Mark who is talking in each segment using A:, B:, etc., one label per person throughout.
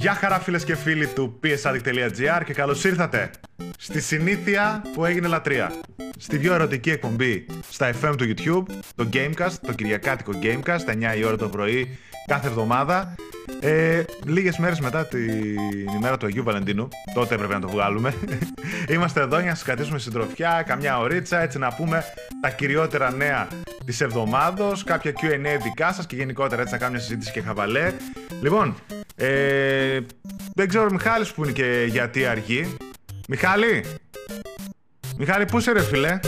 A: Γεια χαρά φίλες και φίλοι του psaddict.gr και καλώς ήρθατε στη συνήθεια που έγινε λατρεία. Στη πιο ερωτική εκπομπή στα FM του YouTube, το Gamecast, το κυριακάτικο Gamecast, 9 η ώρα το πρωί κάθε εβδομάδα. Ε, λίγες μέρες μετά την ημέρα του Αγίου Βαλεντίνου, τότε έπρεπε να το βγάλουμε, είμαστε εδώ για να σας κρατήσουμε συντροφιά, καμιά ωρίτσα, έτσι να πούμε τα κυριότερα νέα της εβδομάδος, κάποια Q&A δικά σας και γενικότερα έτσι να κάνουμε μια συζήτηση και χαβαλέ. Λοιπόν, ε, δεν ξέρω ο Μιχάλης που είναι και γιατί αργεί. Μιχάλη! Μιχάλη, πού είσαι ρε φίλε;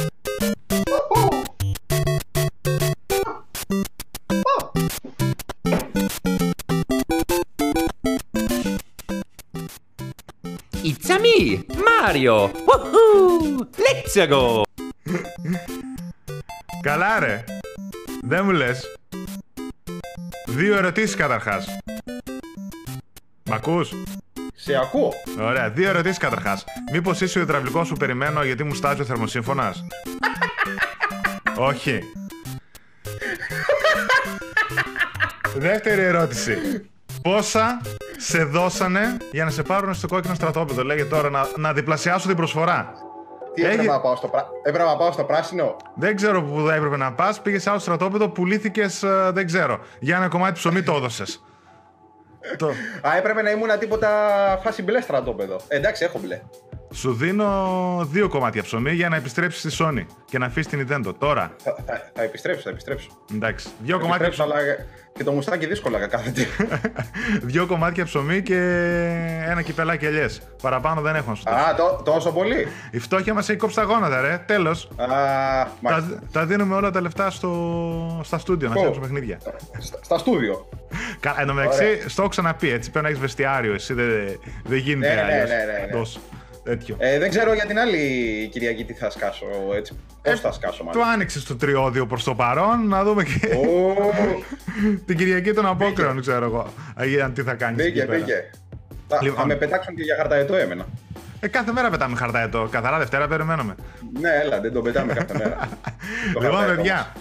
B: It's a me, Mario! Woohoo! Let's go!
A: Καλά ρε. Δεν μου λες. Δύο ερωτήσεις καταρχάς. Μ' ακούς;
C: Σε ακούω.
A: Ωραία, δύο ερωτήσεις καταρχάς. Μήπως είσαι ο υδραυλικός που περιμένω γιατί μου στάζει ο θερμοσύμφωνας; Όχι. Δεύτερη ερώτηση. Πόσα σε δώσανε για να σε πάρουν στο κόκκινο στρατόπεδο, λέγε τώρα, να, να διπλασιάσω την προσφορά;
C: Τι
A: Έχει-
C: έπρεπε να πάω στο, πρά... έπρεπε να πάω στο πράσινο;
A: Δεν ξέρω που θα έπρεπε να πας. Πήγες σε άλλο στρατόπεδο, πουλήθηκες, δεν ξέρω. Για ένα κομμάτι ψωμί το έδωσες. Το...
C: Α, έπρεπε να ήμουν τίποτα φάση μπλε στρατόπεδο. Ε, εντάξει, έχω μπλε.
A: Σου δίνω δύο κομμάτια ψωμί για να επιστρέψεις στη Sony και να αφήσεις την Nintendo. Τώρα.
C: Θα, θα, θα επιστρέψω, θα επιστρέψω.
A: Εντάξει. Δύο κομμάτια,
C: Επιστρέψω, αλλά και το μουστάκι δύσκολα κάθεται.
A: δύο κομμάτια ψωμί και ένα κυπελάκι ελιές. Παραπάνω δεν έχω να σου δώσω.
C: Α, τό- τόσο πολύ;
A: Η φτώχεια μας έχει κόψει τα γόνατα, ρε. Τέλος.
C: Α, μάλιστα.
A: Τα, τα δίνουμε όλα τα λεφτά στο, στα στούντιο να
C: Πω.
A: φτιάξουμε παιχνίδια.
C: Στα, στα στούδιο.
A: Κα- Εν τω μεταξύ, στο έχω ξαναπεί έτσι. Πρέπει να έχεις βεστιάριο. Εσύ δεν δεν γίνεται
C: Ναι, ναι,
A: αλλιώς.
C: ναι, ναι, ναι.
A: Τόσο. Τέτοιο.
C: Ε, δεν ξέρω για την άλλη Κυριακή τι θα σκάσω έτσι. Πώς θα σκάσω
A: Το
C: μάλλον.
A: άνοιξε το τριώδιο προς το παρόν. Να δούμε και
C: Ω,
A: την Κυριακή των Απόκρεων, ξέρω εγώ. Αγία, τι θα κάνεις.
C: Μπήκε, μπήκε. Θα,
A: Λοιπόν.
C: θα με πετάξουν και για χαρταετό έμενα.
A: Ε, κάθε μέρα πετάμε χαρταετό. Καθαρά Δευτέρα περιμένουμε.
C: Ναι, έλα, δεν τον πετάμε κάθε μέρα. Το
A: λοιπόν,
C: χαρταετό
A: παιδιά,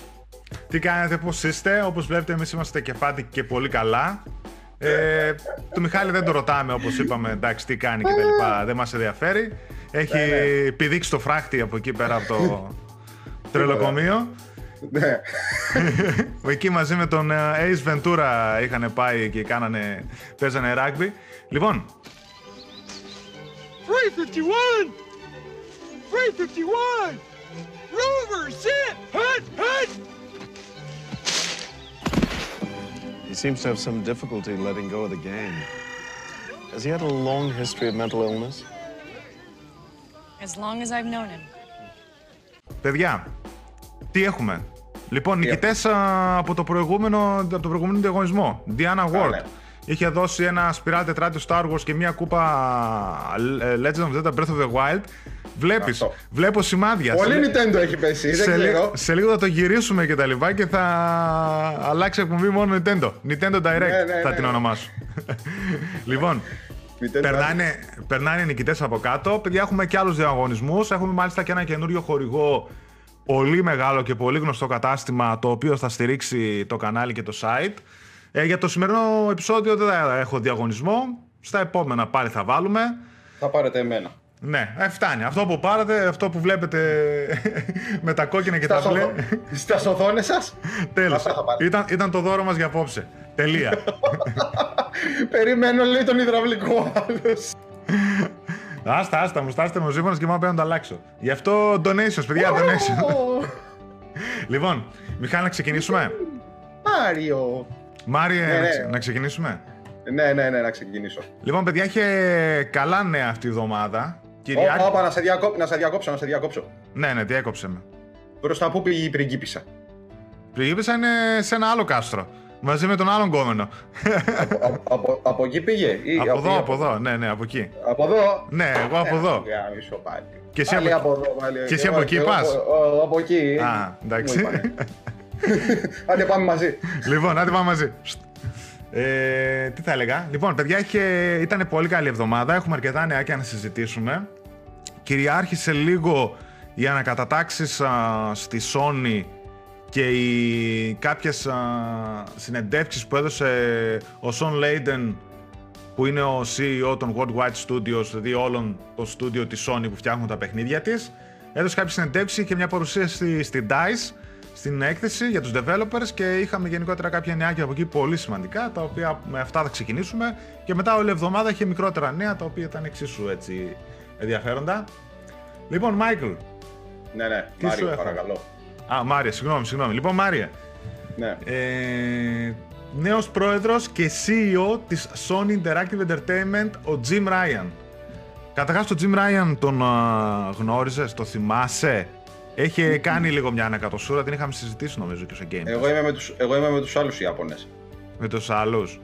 A: τι κάνετε, πώς είστε. Όπως βλέπετε, εμείς είμαστε και φάτι και πολύ καλά. Ε, το Μιχάλη δεν το ρωτάμε, όπως είπαμε, εντάξει, τι κάνει και τα λοιπά. Δεν μας ενδιαφέρει. Έχει
C: Ναι,
A: πηδήξει το φράχτη από εκεί πέρα από το τρελοκομείο.
C: Ναι.
A: Εκεί μαζί με τον ε, Ace Ventura είχαν πάει και κάνανε, παίζανε rugby. Λοιπόν,
D: 351! 351! Rover, sit! Hut! Hut!
E: He seems to have some difficulty letting go of the game. Has he had a long history of mental illness?
F: As long as I've known him.
A: παιδιά, τι έχουμε. Λοιπόν,
C: Τι
A: νικητέ από, το προηγούμενο, από το προηγούμενο διαγωνισμό. Diana Ward.
C: ναι.
A: Είχε δώσει ένα σπιράλ τετράδιο Star Wars και μία κούπα ε, Legend of Zelda Breath of the Wild. Βλέπεις,
C: Αυτό.
A: βλέπω σημάδια.
C: Πολύ
A: Σε-
C: Nintendo έχει πέσει,
A: σε,
C: δεν
A: λι-
C: ξέρω.
A: σε λίγο θα το γυρίσουμε και τα λοιπά και θα αλλάξει εκπομπή μόνο Nintendo. Nintendo Direct
C: Ναι, ναι,
A: θα
C: ναι.
A: την ονομάσω. λοιπόν,
C: Nintendo
A: περνάνε, περνάνε οι νικητές από κάτω. Παιδιά, έχουμε και άλλους διαγωνισμούς. Έχουμε μάλιστα και ένα καινούριο χορηγό πολύ μεγάλο και πολύ γνωστό κατάστημα το οποίο θα στηρίξει το κανάλι και το site. Ε, για το σημερινό επεισόδιο δεν θα έχω διαγωνισμό. Στα επόμενα πάλι θα βάλουμε.
C: Θα πάρετε εμένα.
A: Ναι, ε, φτάνει. Αυτό που πάρατε, αυτό που βλέπετε με τα κόκκινα και
C: Στα,
A: τα μπλε.
C: σοθο... Στα οθόνες σας.
A: Τέλος.
C: Αυτά θα πάρετε.
A: Ήταν, ήταν το δώρο μας για απόψε. Τελεία.
C: Περιμένω, λέει τον υδραυλικό άλλος.
A: άστα, άστα, μου στάστε μου σύμφωνος και μου πρέπει να το αλλάξω. Γι' αυτό donations, παιδιά, donations.
C: Ω,
A: λοιπόν, Μιχάλη, να ξεκινήσουμε.
C: Μάριο.
A: Μάριε,
C: Ναι,
A: να,
C: ναι.
A: ξε- να ξεκινήσουμε;
C: Ναι, ναι, ναι, να ξεκινήσω.
A: Λοιπόν, παιδιά, είχε καλά νέα αυτή η εβδομάδα. Κυριάκη.
C: Όπα, όπα, να σε, διακόψω, να σε διακόψω, να σε διακόψω.
A: Ναι, ναι, τι έκοψε με.
C: Προς τα πού πήγε η πριγκίπισσα.
A: Πριγκίπισσα είναι σε ένα άλλο κάστρο. Μαζί με τον άλλον κόμενο.
C: από, από, από εκεί πήγε. Ή,
A: από εδώ, από εδώ. Ναι, ναι, από εκεί.
C: Από εδώ;
A: Ναι, εγώ από εδώ.
C: Γάμισο πάλι.
A: Και εσύ
C: Πάλι
A: από-
C: εδώ, πάλι.
A: και εσύ
C: Εγώ-
A: από εκεί
C: εγώ
A: πας;
C: Από, ο- από εκεί.
A: Α, εντάξει.
C: Μου είπανε. Άντε πάμε μαζί.
A: λοιπόν, άντε πάμε μαζί. Ε, τι θα έλεγα; Λοιπόν, παιδιά, είχε... ήταν πολύ καλή εβδομάδα. Έχουμε αρκετά νεάκια να συζητήσουμε. Κυριάρχησε λίγο οι ανακατατάξεις α, στη Sony και οι κάποιες α, συνεντεύξεις που έδωσε ο Σον Λέιντεν που είναι ο CEO των Worldwide Studios, δηλαδή όλων των studio της Sony που φτιάχνουν τα παιχνίδια της. Έδωσε κάποια συνεντεύξη και μια παρουσίαση στη DICE, στην έκθεση για τους developers και είχαμε γενικότερα κάποια νεάκια από εκεί πολύ σημαντικά, τα οποία με αυτά θα ξεκινήσουμε και μετά όλη εβδομάδα είχε μικρότερα νέα, τα οποία ήταν εξίσου έτσι ενδιαφέροντα. Λοιπόν, Μάικλ.
C: Ναι, ναι,
A: Τι σου
C: Μάριο,
A: έχω;
C: παρακαλώ.
A: Α, Μάρια, συγγνώμη, συγγνώμη. Λοιπόν, Μάρια,
C: Ναι.
A: ε, νέος πρόεδρος και CEO της Sony Interactive Entertainment, ο Jim Ryan. Καταρχάς, τον Jim Ryan τον α, γνώριζες, το θυμάσαι; Έχει κάνει λίγο μια ανακατοσούρα, την είχαμε συζητήσει νομίζω και στο Game.
C: Εγώ είμαι με τους, εγώ είμαι με τους άλλους Ιάπωνες.
A: Με τους άλλους;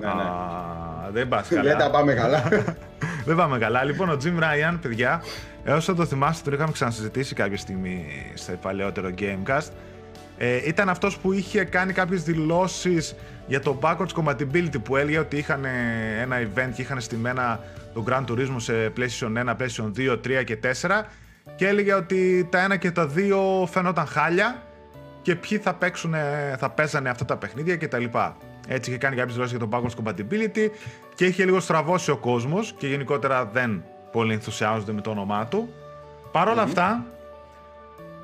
C: Ναι, ναι.
A: Α, δεν πας
C: Δεν τα
A: καλά.
C: πάμε καλά.
A: δεν πάμε καλά. Λοιπόν, ο Jim Ryan, παιδιά, όσο το θυμάστε, τον είχαμε ξανασυζητήσει κάποια στιγμή στο παλαιότερο Gamecast. Ε, ήταν αυτός που είχε κάνει κάποιες δηλώσεις για το backwards compatibility που έλεγε ότι είχαν ε, ένα event και είχαν στημένα το Gran Turismo σε PlayStation 1, PlayStation 2, 3 και 4 και έλεγε ότι τα ένα και τα δύο φαινόταν χάλια και ποιοι θα, παίξουν, θα παίζανε αυτά τα παιχνίδια κτλ. Έτσι είχε κάνει κάποιες δηλώσεις για το backwards compatibility και είχε λίγο στραβώσει ο κόσμος και γενικότερα δεν πολύ ενθουσιάζονται με το όνομά του. Παρ' όλα αυτά,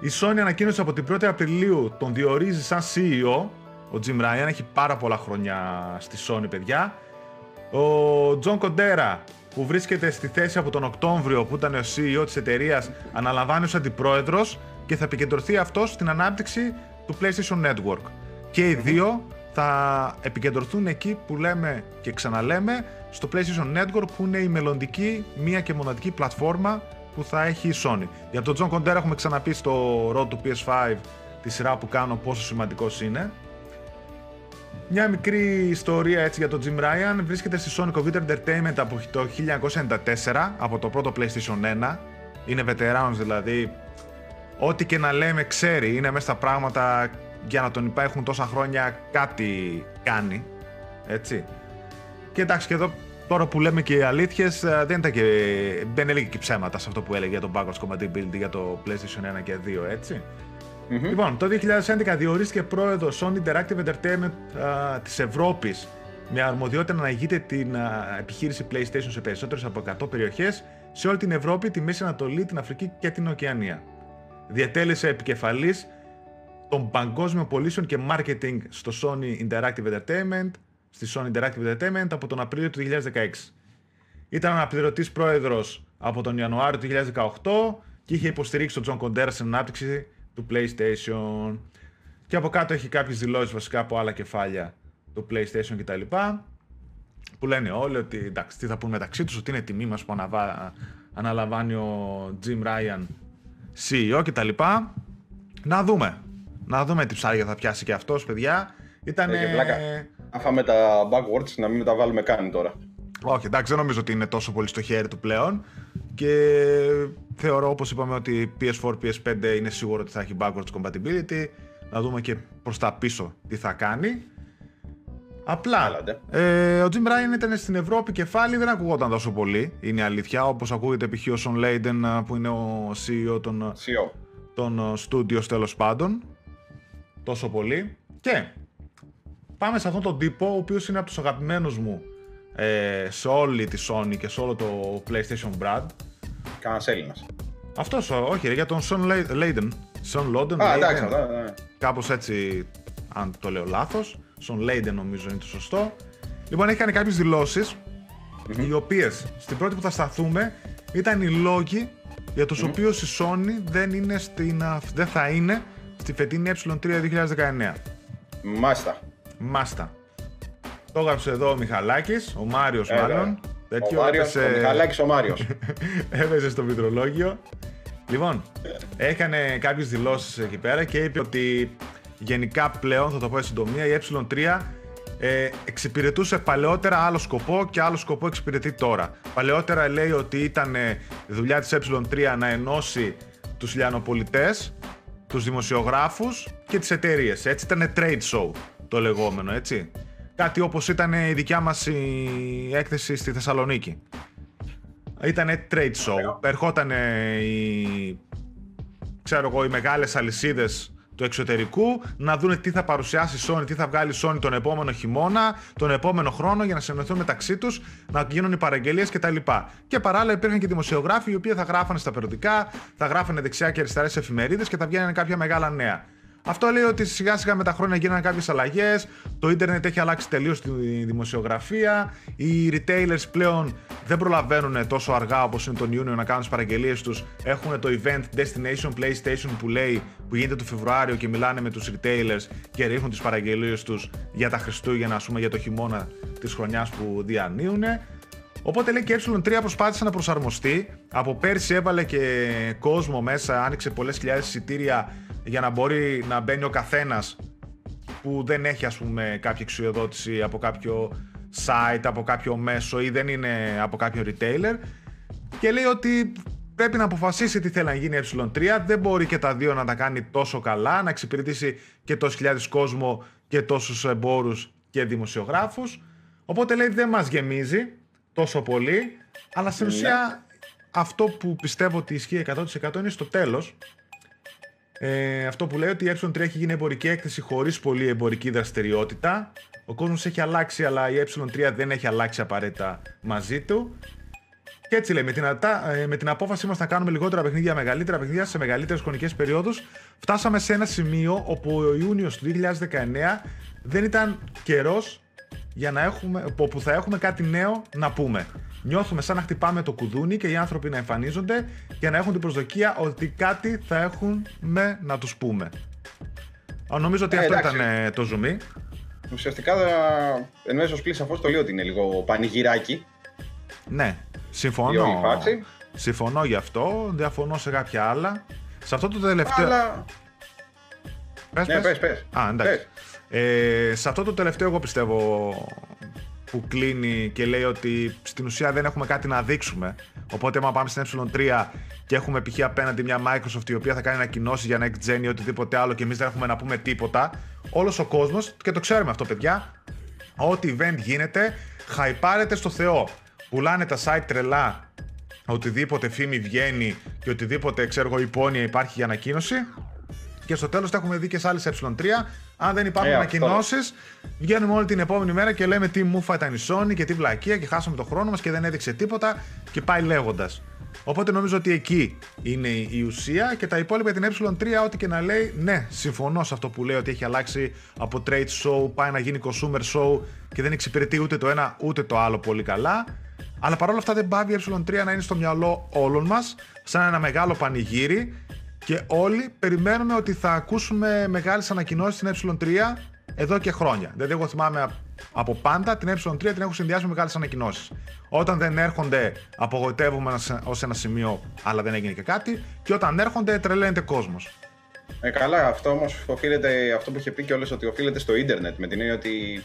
A: η Sony ανακοίνωσε από την 1η Απριλίου τον διορίζει σαν CEO. Ο Jim Ryan έχει πάρα πολλά χρόνια στη Sony, παιδιά. Ο Τζον Κοντέρα, που βρίσκεται στη θέση από τον Οκτώβριο που ήταν ο CEO της εταιρείας, αναλαμβάνει ως αντιπρόεδρος και θα επικεντρωθεί αυτός στην ανάπτυξη του PlayStation Network. Και οι δύο θα επικεντρωθούν εκεί που λέμε και ξαναλέμε στο PlayStation Network που είναι η μελλοντική μία και μοναδική πλατφόρμα που θα έχει η Sony. Για τον John Κοντέρα έχουμε ξαναπεί στο Road to PS5 τη σειρά που κάνω πόσο σημαντικός είναι. Μια μικρή ιστορία έτσι για τον Jim Ryan βρίσκεται στη Sony Computer Entertainment από το 1994, από το πρώτο PlayStation 1. Είναι veterans δηλαδή. Ό,τι και να λέμε ξέρει, είναι μέσα στα πράγματα για να τον υπάρχουν τόσα χρόνια κάτι κάνει. Έτσι. Και εντάξει και εδώ τώρα που λέμε και οι αλήθειες ε, δεν, ήταν και, δεν έλεγε και ψέματα σε αυτό που έλεγε για το backwards compatibility για το PlayStation 1 και 2 έτσι. Λοιπόν, το 2011 διορίστηκε πρόεδρος Sony Interactive Entertainment α, της Ευρώπης με αρμοδιότητα να ηγείται την α, επιχείρηση PlayStation σε περισσότερες από 100 περιοχές σε όλη την Ευρώπη, τη Μέση Ανατολή, την Αφρική και την Οκεανία. Διατέλεσε επικεφαλής των παγκόσμιων πωλήσεων και marketing στο Sony Interactive Entertainment, στη Sony Interactive Entertainment από τον Απρίλιο του 2016. Ήταν αναπληρωτής πρόεδρος από τον Ιανουάριο του 2018 και είχε υποστηρίξει τον Τζον Κοντέρα στην ανάπτυξη του PlayStation. Και από κάτω έχει κάποιες δηλώσεις βασικά από άλλα κεφάλια του PlayStation κτλ. Που λένε όλοι ότι εντάξει, τι θα πούν μεταξύ τους, ότι είναι τιμή μας που αναβα... αναλαμβάνει ο Jim Ryan CEO κτλ. Να δούμε. Να δούμε τι ψάρια θα πιάσει και αυτός, παιδιά. Ήταν.
C: Ε, και πλάκα. Αν φάμε τα backwards, να μην τα βάλουμε καν τώρα.
A: Όχι, εντάξει, δεν νομίζω ότι είναι τόσο πολύ στο χέρι του πλέον. Και θεωρώ, όπως είπαμε, ότι PS4, PS5 είναι σίγουρο ότι θα έχει backwards compatibility. Να δούμε και προς τα πίσω τι θα κάνει. Απλά,
C: Άλλαντε.
A: ε, ο Jim Ryan ήταν στην Ευρώπη κεφάλι, δεν ακουγόταν τόσο πολύ, είναι η αλήθεια. Όπως ακούγεται π.χ. ο Son Layden, που είναι ο CEO των,
C: CEO.
A: των ε, studios τέλος πάντων. Τόσο πολύ. Και πάμε σε αυτόν τον τύπο, ο οποίος είναι από τους αγαπημένους μου ε, σε όλη τη Sony και σε όλο το PlayStation brand.
C: Κάνα Έλληνας.
A: Αυτός, ο- όχι ρε, για τον Son Lay- Layden. Son Loden,
C: Α,
A: Layden.
C: εντάξει, αυτά, ναι.
A: Κάπως έτσι, αν το λέω λάθος. Son Layden νομίζω είναι το σωστό. Λοιπόν, έχει κάνει κάποιες δηλώσεις, οι οποίες στην πρώτη που θα σταθούμε ήταν οι λόγοι για τους οποίους η Sony δεν, είναι στην, α, δεν θα είναι στη φετινή ε3 2019.
C: Μάλιστα.
A: Μάστα. Το έγραψε εδώ ο Μιχαλάκης, ο Μάριος
C: Ε,
A: μάλλον.
C: βέβαια.
A: Τέτοιο
C: Ο Μάριος,
A: έπεσε-
C: ο Μιχαλάκης, ο Μάριος.
A: έπαιζε στο πληκτρολόγιο. Λοιπόν, έκανε κάποιες δηλώσεις εκεί πέρα και είπε ότι γενικά πλέον, θα το πω σε συντομία, η ε3 ε, εξυπηρετούσε παλαιότερα άλλο σκοπό και άλλο σκοπό εξυπηρετεί τώρα. Παλαιότερα λέει ότι ήταν ε, δουλειά της ε3 να ενώσει τους λιανοπολιτές, τους δημοσιογράφους και τις εταιρείες. Έτσι ήταν trade show το λεγόμενο, έτσι. Κάτι όπως ήταν η δικιά μας η έκθεση στη Θεσσαλονίκη. Ήταν trade show. Ερχόταν οι, ξέρω εγώ, οι μεγάλες αλυσίδες του εξωτερικού, να δουν τι θα παρουσιάσει η Sony, τι θα βγάλει η Sony τον επόμενο χειμώνα, τον επόμενο χρόνο για να συνοηθούν μεταξύ τους, να γίνουν οι παραγγελίες κτλ. Και παράλληλα υπήρχαν και δημοσιογράφοι οι οποίοι θα γράφανε στα περιοδικά, θα γράφανε δεξιά και αριστερά σε εφημερίδες και θα βγαίνανε κάποια μεγάλα νέα. Αυτό λέει ότι σιγά σιγά με τα χρόνια γίνανε κάποιες αλλαγές. Το ίντερνετ έχει αλλάξει τελείως τη δημοσιογραφία. Οι retailers πλέον δεν προλαβαίνουν τόσο αργά όπως είναι τον Ιούνιο να κάνουν τις παραγγελίες τους. Έχουν το event Destination PlayStation που λέει που γίνεται το Φεβρουάριο και μιλάνε με τους retailers και ρίχνουν τις παραγγελίες τους για τα Χριστούγεννα, ας πούμε, για το χειμώνα της χρονιάς που διανύουν. Οπότε λέει και η ε3 προσπάθησε να προσαρμοστεί. Από πέρσι έβαλε και κόσμο μέσα, άνοιξε πολλές χιλιάδες εισιτήρια για να μπορεί να μπαίνει ο καθένας που δεν έχει ας πούμε κάποια εξουσιοδότηση από κάποιο site, από κάποιο μέσο ή δεν είναι από κάποιο retailer και λέει ότι πρέπει να αποφασίσει τι θέλει να γίνει η ε3 δεν μπορεί και τα δύο να τα κάνει τόσο καλά να εξυπηρετήσει και τόσους χιλιάδες κόσμο και τόσους εμπόρους και δημοσιογράφους. Οπότε λέει δεν μας γεμίζει τόσο πολύ αλλά στην ουσία αυτό που πιστεύω ότι ισχύει 100% είναι στο τέλος ε, αυτό που λέει ότι η ε3 έχει γίνει εμπορική έκθεση χωρίς πολύ εμπορική δραστηριότητα. Ο κόσμος έχει αλλάξει, αλλά η ε3 δεν έχει αλλάξει απαραίτητα μαζί του. Και έτσι λέει, με την, ε, με την απόφασή μας να κάνουμε λιγότερα παιχνίδια, μεγαλύτερα παιχνίδια σε μεγαλύτερες χρονικές περιόδους, φτάσαμε σε ένα σημείο όπου ο Ιούνιος του 2019 δεν ήταν καιρός για να έχουμε, όπου θα έχουμε κάτι νέο να πούμε. Νιώθουμε σαν να χτυπάμε το κουδούνι και οι άνθρωποι να εμφανίζονται και να έχουν την προσδοκία ότι κάτι θα έχουν με να τους πούμε. Νομίζω ότι
C: Ε,
A: αυτό
C: εντάξει.
A: ήταν ε, το ζουμί.
C: Ουσιαστικά εν μέσω πλήρη σαφώς το λέω ότι είναι λίγο πανηγυράκι.
A: Ναι,
C: Η
A: συμφωνώ.
C: όλη φάση.
A: Συμφωνώ γι' αυτό, διαφωνώ σε κάποια άλλα. Σε αυτό το τελευταίο...
C: Αλλά.
A: Πες,
C: Ναι,
A: πες.
C: πες, πες.
A: Α, εντάξει. Ε, σε αυτό το τελευταίο εγώ πιστεύω που κλείνει και λέει ότι στην ουσία δεν έχουμε κάτι να δείξουμε. Οπότε, άμα πάμε στην ε3 και έχουμε π.χ. απέναντι μια Microsoft η οποία θα κάνει ανακοινώσεις για next gen ή οτιδήποτε άλλο και εμείς δεν έχουμε να πούμε τίποτα, όλος ο κόσμος, και το ξέρουμε αυτό, παιδιά, ό,τι event γίνεται, χαϊπάρεται στο Θεό. Πουλάνε τα site τρελά, οτιδήποτε φήμη βγαίνει και οτιδήποτε ξέρω εγώ υπόνοια υπάρχει για ανακοίνωση. Και στο τέλος τα έχουμε δει και σε άλλες ε3. Αν δεν υπάρχουν
C: Ε,
A: ανακοινώσεις, βγαίνουμε όλη την επόμενη μέρα και λέμε τι μούφα ήταν η Sony και τι βλακεία και χάσαμε το χρόνο μας και δεν έδειξε τίποτα και πάει λέγοντας. Οπότε νομίζω ότι εκεί είναι η ουσία και τα υπόλοιπα για την ε3, ό,τι και να λέει, ναι, συμφωνώ σε αυτό που λέει ότι έχει αλλάξει από trade show, πάει να γίνει consumer show και δεν εξυπηρετεί ούτε το ένα ούτε το άλλο πολύ καλά. Αλλά παρόλα αυτά δεν πάβει η ε3 να είναι στο μυαλό όλων μας, σαν ένα μεγάλο πανηγύρι και όλοι περιμένουμε ότι θα ακούσουμε μεγάλες ανακοινώσεις στην ε3 εδώ και χρόνια. Δηλαδή, εγώ θυμάμαι από πάντα την ε3 την έχω συνδυάσει με μεγάλες ανακοινώσεις. Όταν δεν έρχονται, απογοητεύουμε ως ένα σημείο, αλλά δεν έγινε και κάτι. Και όταν έρχονται, τρελαίνεται κόσμος.
C: Ε, καλά, αυτό όμως οφείλεται, αυτό που είχε πει κιόλας ότι οφείλεται στο ίντερνετ. Με την έννοια ότι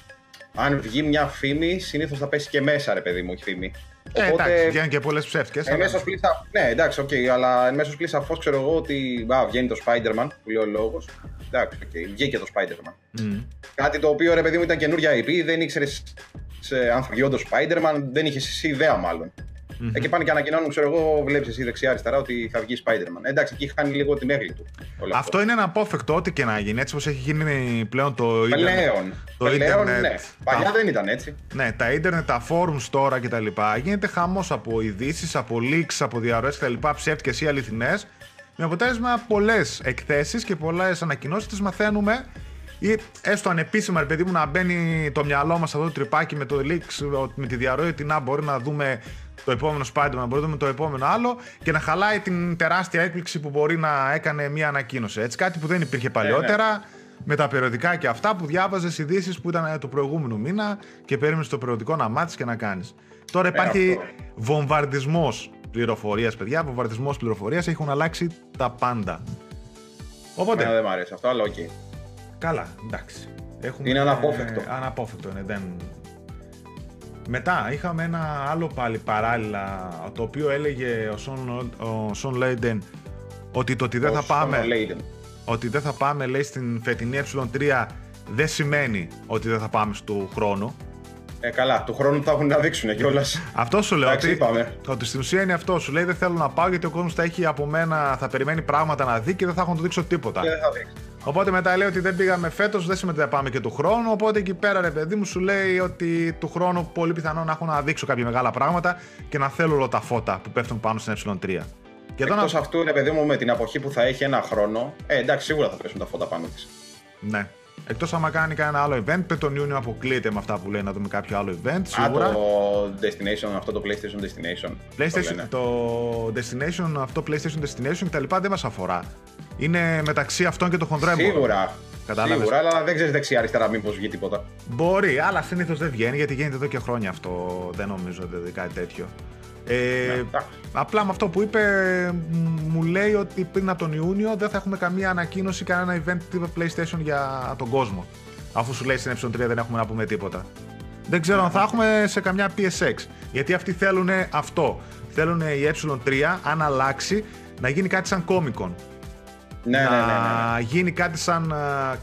C: αν βγει μια φήμη, συνήθως θα πέσει και μέσα, ρε παιδί μου, η φήμη.
A: Ε, εντάξει, βγαίνουν και πολλές ψεύτικες. αλλά-
C: Εμμέσως πλην σα. Ναι, εντάξει, οκ, αλλά εμμέσως πλην σαφώς ξέρω εγώ ότι α, βγαίνει το Spider-Man που λέει ο λόγος. Εντάξει, οκ, βγήκε το Spider-Man.
A: Μμ.
C: Κάτι το οποίο ρε παιδί μου ήταν καινούργια IP, δεν ήξερες αν θα βγει όντως Spider-Man, δεν είχες εσύ ιδέα μάλλον. Εκεί πάνε και ανακοινώνουν, ξέρω εγώ, βλέπεις εσύ δεξιά-αριστερά ότι θα βγει Spider-Man. Εντάξει, εκεί χάνει λίγο την αίγλη του. όλο
A: Αυτό είναι αναπόφευκτο, ό,τι και να γίνει. Έτσι όπως έχει γίνει πλέον το ίντερνετ.
C: Πλέον.
A: Το
C: Πλέον,
A: ίντερνετ.
C: ναι. Παλιά
A: τα-
C: δεν ήταν έτσι.
A: Ναι, τα ίντερνετ, τα forums τώρα κτλ. Γίνεται χαμός από ειδήσεις, από leaks, από διαρροές κτλ. Ψεύτικες ή αληθινές. Με αποτέλεσμα πολλές εκθέσεις και πολλές ανακοινώσεις τις μαθαίνουμε ή έστω ανεπίσημα, ρε παιδί μου, να μπαίνει το μυαλό μας αυτό το τρυπάκι με το leaks, ότι με τη διαρροή ότι να μπορεί να δούμε το επόμενο Spider-Man, μπορεί να δούμε το επόμενο άλλο και να χαλάει την τεράστια έκπληξη που μπορεί να έκανε μια ανακοίνωση. Έτσι, κάτι που δεν υπήρχε παλιότερα με τα περιοδικά και αυτά που διάβαζες ειδήσεις που ήταν το προηγούμενο μήνα και περίμενες το περιοδικό να μάθεις και να κάνεις. Τώρα υπάρχει
C: αυτό.
A: βομβαρδισμός πληροφορίας, παιδιά. Βομβαρδισμός πληροφορίας έχουν αλλάξει τα πάντα. Οπότε,
C: Εμένα δεν μ' αρέσει αυτό, αλλά οκ.
A: καλά, εντάξει. Έχουμε,
C: Είναι αναπόφευκτο.
A: ε, αναπόφευκτο είναι, δεν... Μετά είχαμε ένα άλλο πάλι παράλληλα, το οποίο έλεγε ο Σον, ο Σον Λέιντεν ότι το ότι δεν
C: Ο
A: θα πάμε
C: Sean Layden.
A: ότι δεν θα πάμε λέει στην φετινή ε3 δεν σημαίνει ότι δεν θα πάμε στο χρόνο.
C: Ε, καλά, του χρόνου θα έχουν να δείξουν κιόλας.
A: Αυτό σου λέω
C: Εντάξει,
A: ότι,
C: είπαμε.
A: ότι στην ουσία είναι αυτό. Σου λέει δεν θέλω να πάω γιατί ο κόσμος θα έχει από μένα, θα περιμένει πράγματα να δει και δεν θα έχω να του δείξω τίποτα.
C: Δεν θα δείξει.
A: Οπότε μετά λέει ότι δεν πήγαμε φέτος, δεν σημαίνει ότι θα πάμε και του χρόνου. Οπότε εκεί πέρα, ρε παιδί μου, σου λέει ότι του χρόνου πολύ πιθανό να έχω να δείξω κάποια μεγάλα πράγματα και να θέλω όλα τα φώτα που πέφτουν πάνω στην ε3. Και εδώ
C: Εκτός
A: να...
C: αυτού, ρε παιδί μου, με την αποχή που θα έχει ένα χρόνο, ε, εντάξει, σίγουρα θα πέσουν τα φώτα πάνω της.
A: Ναι. Εκτός άμα κάνει κανένα άλλο event, που τον Ιούνιο αποκλείεται με αυτά που λέει να δούμε κάποιο άλλο event.
C: Α,
A: Σίγουρα.
C: το Destination, αυτό το PlayStation Destination.
A: PlayStation,
C: λένε.
A: το Destination, αυτό PlayStation Destination κτλ. δεν μας αφορά. Είναι μεταξύ αυτών και το χοντρό έμπορο.
C: Σίγουρα.
A: Κατάλαβες;
C: Σίγουρα, αλλά δεν ξέρεις δεξιά-αριστερά μήπως βγει τίποτα.
A: Μπορεί, αλλά συνήθως δεν βγαίνει γιατί γίνεται εδώ και χρόνια αυτό. Δεν νομίζω ότι είναι κάτι τέτοιο. Ε,
C: Ναι, εντάξει.
A: απλά με αυτό που είπε, μ, μου λέει ότι πριν από τον Ιούνιο δεν θα έχουμε καμία ανακοίνωση, κανένα event τύπου PlayStation για τον κόσμο. Αφού σου λέει στην ε3 δεν έχουμε να πούμε τίποτα. Δεν ξέρω αν θα έχουμε σε καμιά PSX. Γιατί αυτοί θέλουν αυτό. Θέλουν η ε3, αν αλλάξει, να γίνει κάτι σαν Comic Con
C: Ναι, ναι, ναι. ναι,
A: να
C: ναι.
A: γίνει κάτι σαν α,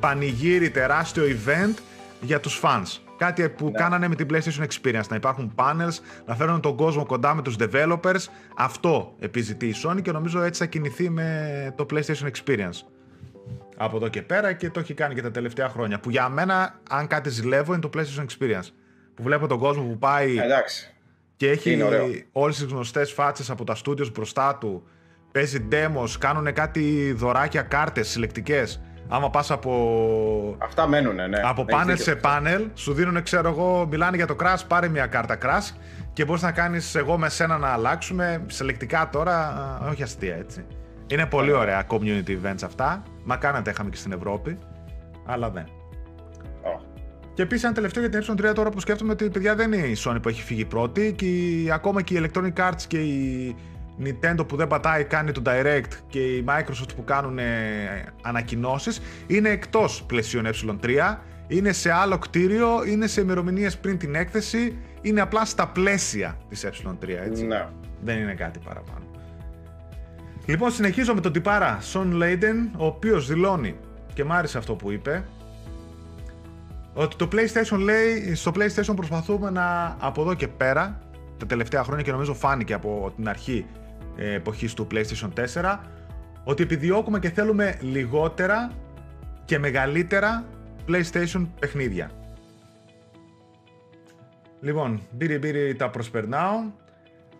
A: πανηγύρι τεράστιο event για τους fans. Κάτι που
C: Ναι.
A: κάνανε με την PlayStation Experience. Να υπάρχουν panels, να φέρουν τον κόσμο κοντά με τους developers. Αυτό επιζητεί η Sony και νομίζω έτσι θα κινηθεί με το PlayStation Experience. Από εδώ και πέρα και το έχει κάνει και τα τελευταία χρόνια. Που για μένα, αν κάτι ζηλεύω, είναι το PlayStation Experience. Που βλέπω τον κόσμο που πάει
C: Ε, Εντάξει.
A: και έχει
C: Είναι ωραίο.
A: όλες τις γνωστές φάτσες από τα studios μπροστά του. Παίζει demos, κάνουν κάτι δωράκια, κάρτες συλλεκτικές. Άμα πας από,
C: Αυτά μένουνε, ναι.
A: από
C: Έχεις
A: panel
C: δίκιο.
A: σε panel, σου δίνουν, ξέρω εγώ, μιλάνε για το Crash, πάρε μια κάρτα Crash και μπορείς να κάνεις εγώ με σένα να αλλάξουμε. Συλλεκτικά τώρα, α, όχι αστεία έτσι. Είναι πολύ ωραία community events αυτά. Μακάρι να τα είχαμε και στην Ευρώπη, αλλά δεν.
C: Ω.
A: Και επίσης, ένα τελευταίο για την ε3 τώρα που σκέφτομαι ότι παιδιά δεν είναι η Sony που έχει φύγει πρώτη και η- ακόμα και η Electronic Arts και η Nintendo που δεν πατάει κάνει το Direct και η Microsoft που κάνουν ε, ανακοινώσεις είναι εκτός πλαισίων ε3, είναι σε άλλο κτίριο, είναι σε ημερομηνίες πριν την έκθεση, είναι απλά στα πλαίσια της ε3, έτσι.
C: Ναι.
A: Δεν είναι κάτι παραπάνω. Λοιπόν, συνεχίζω με τον τυπάρα Son Layden, ο οποίος δηλώνει, και μ' άρεσε αυτό που είπε, ότι το PlayStation λέει, στο PlayStation προσπαθούμε να από εδώ και πέρα, τα τελευταία χρόνια και νομίζω φάνηκε από την αρχή ε, εποχής του PlayStation 4, ότι επιδιώκουμε και θέλουμε λιγότερα και μεγαλύτερα PlayStation παιχνίδια. Λοιπόν, μπύρι μπύρι τα προσπερνάω.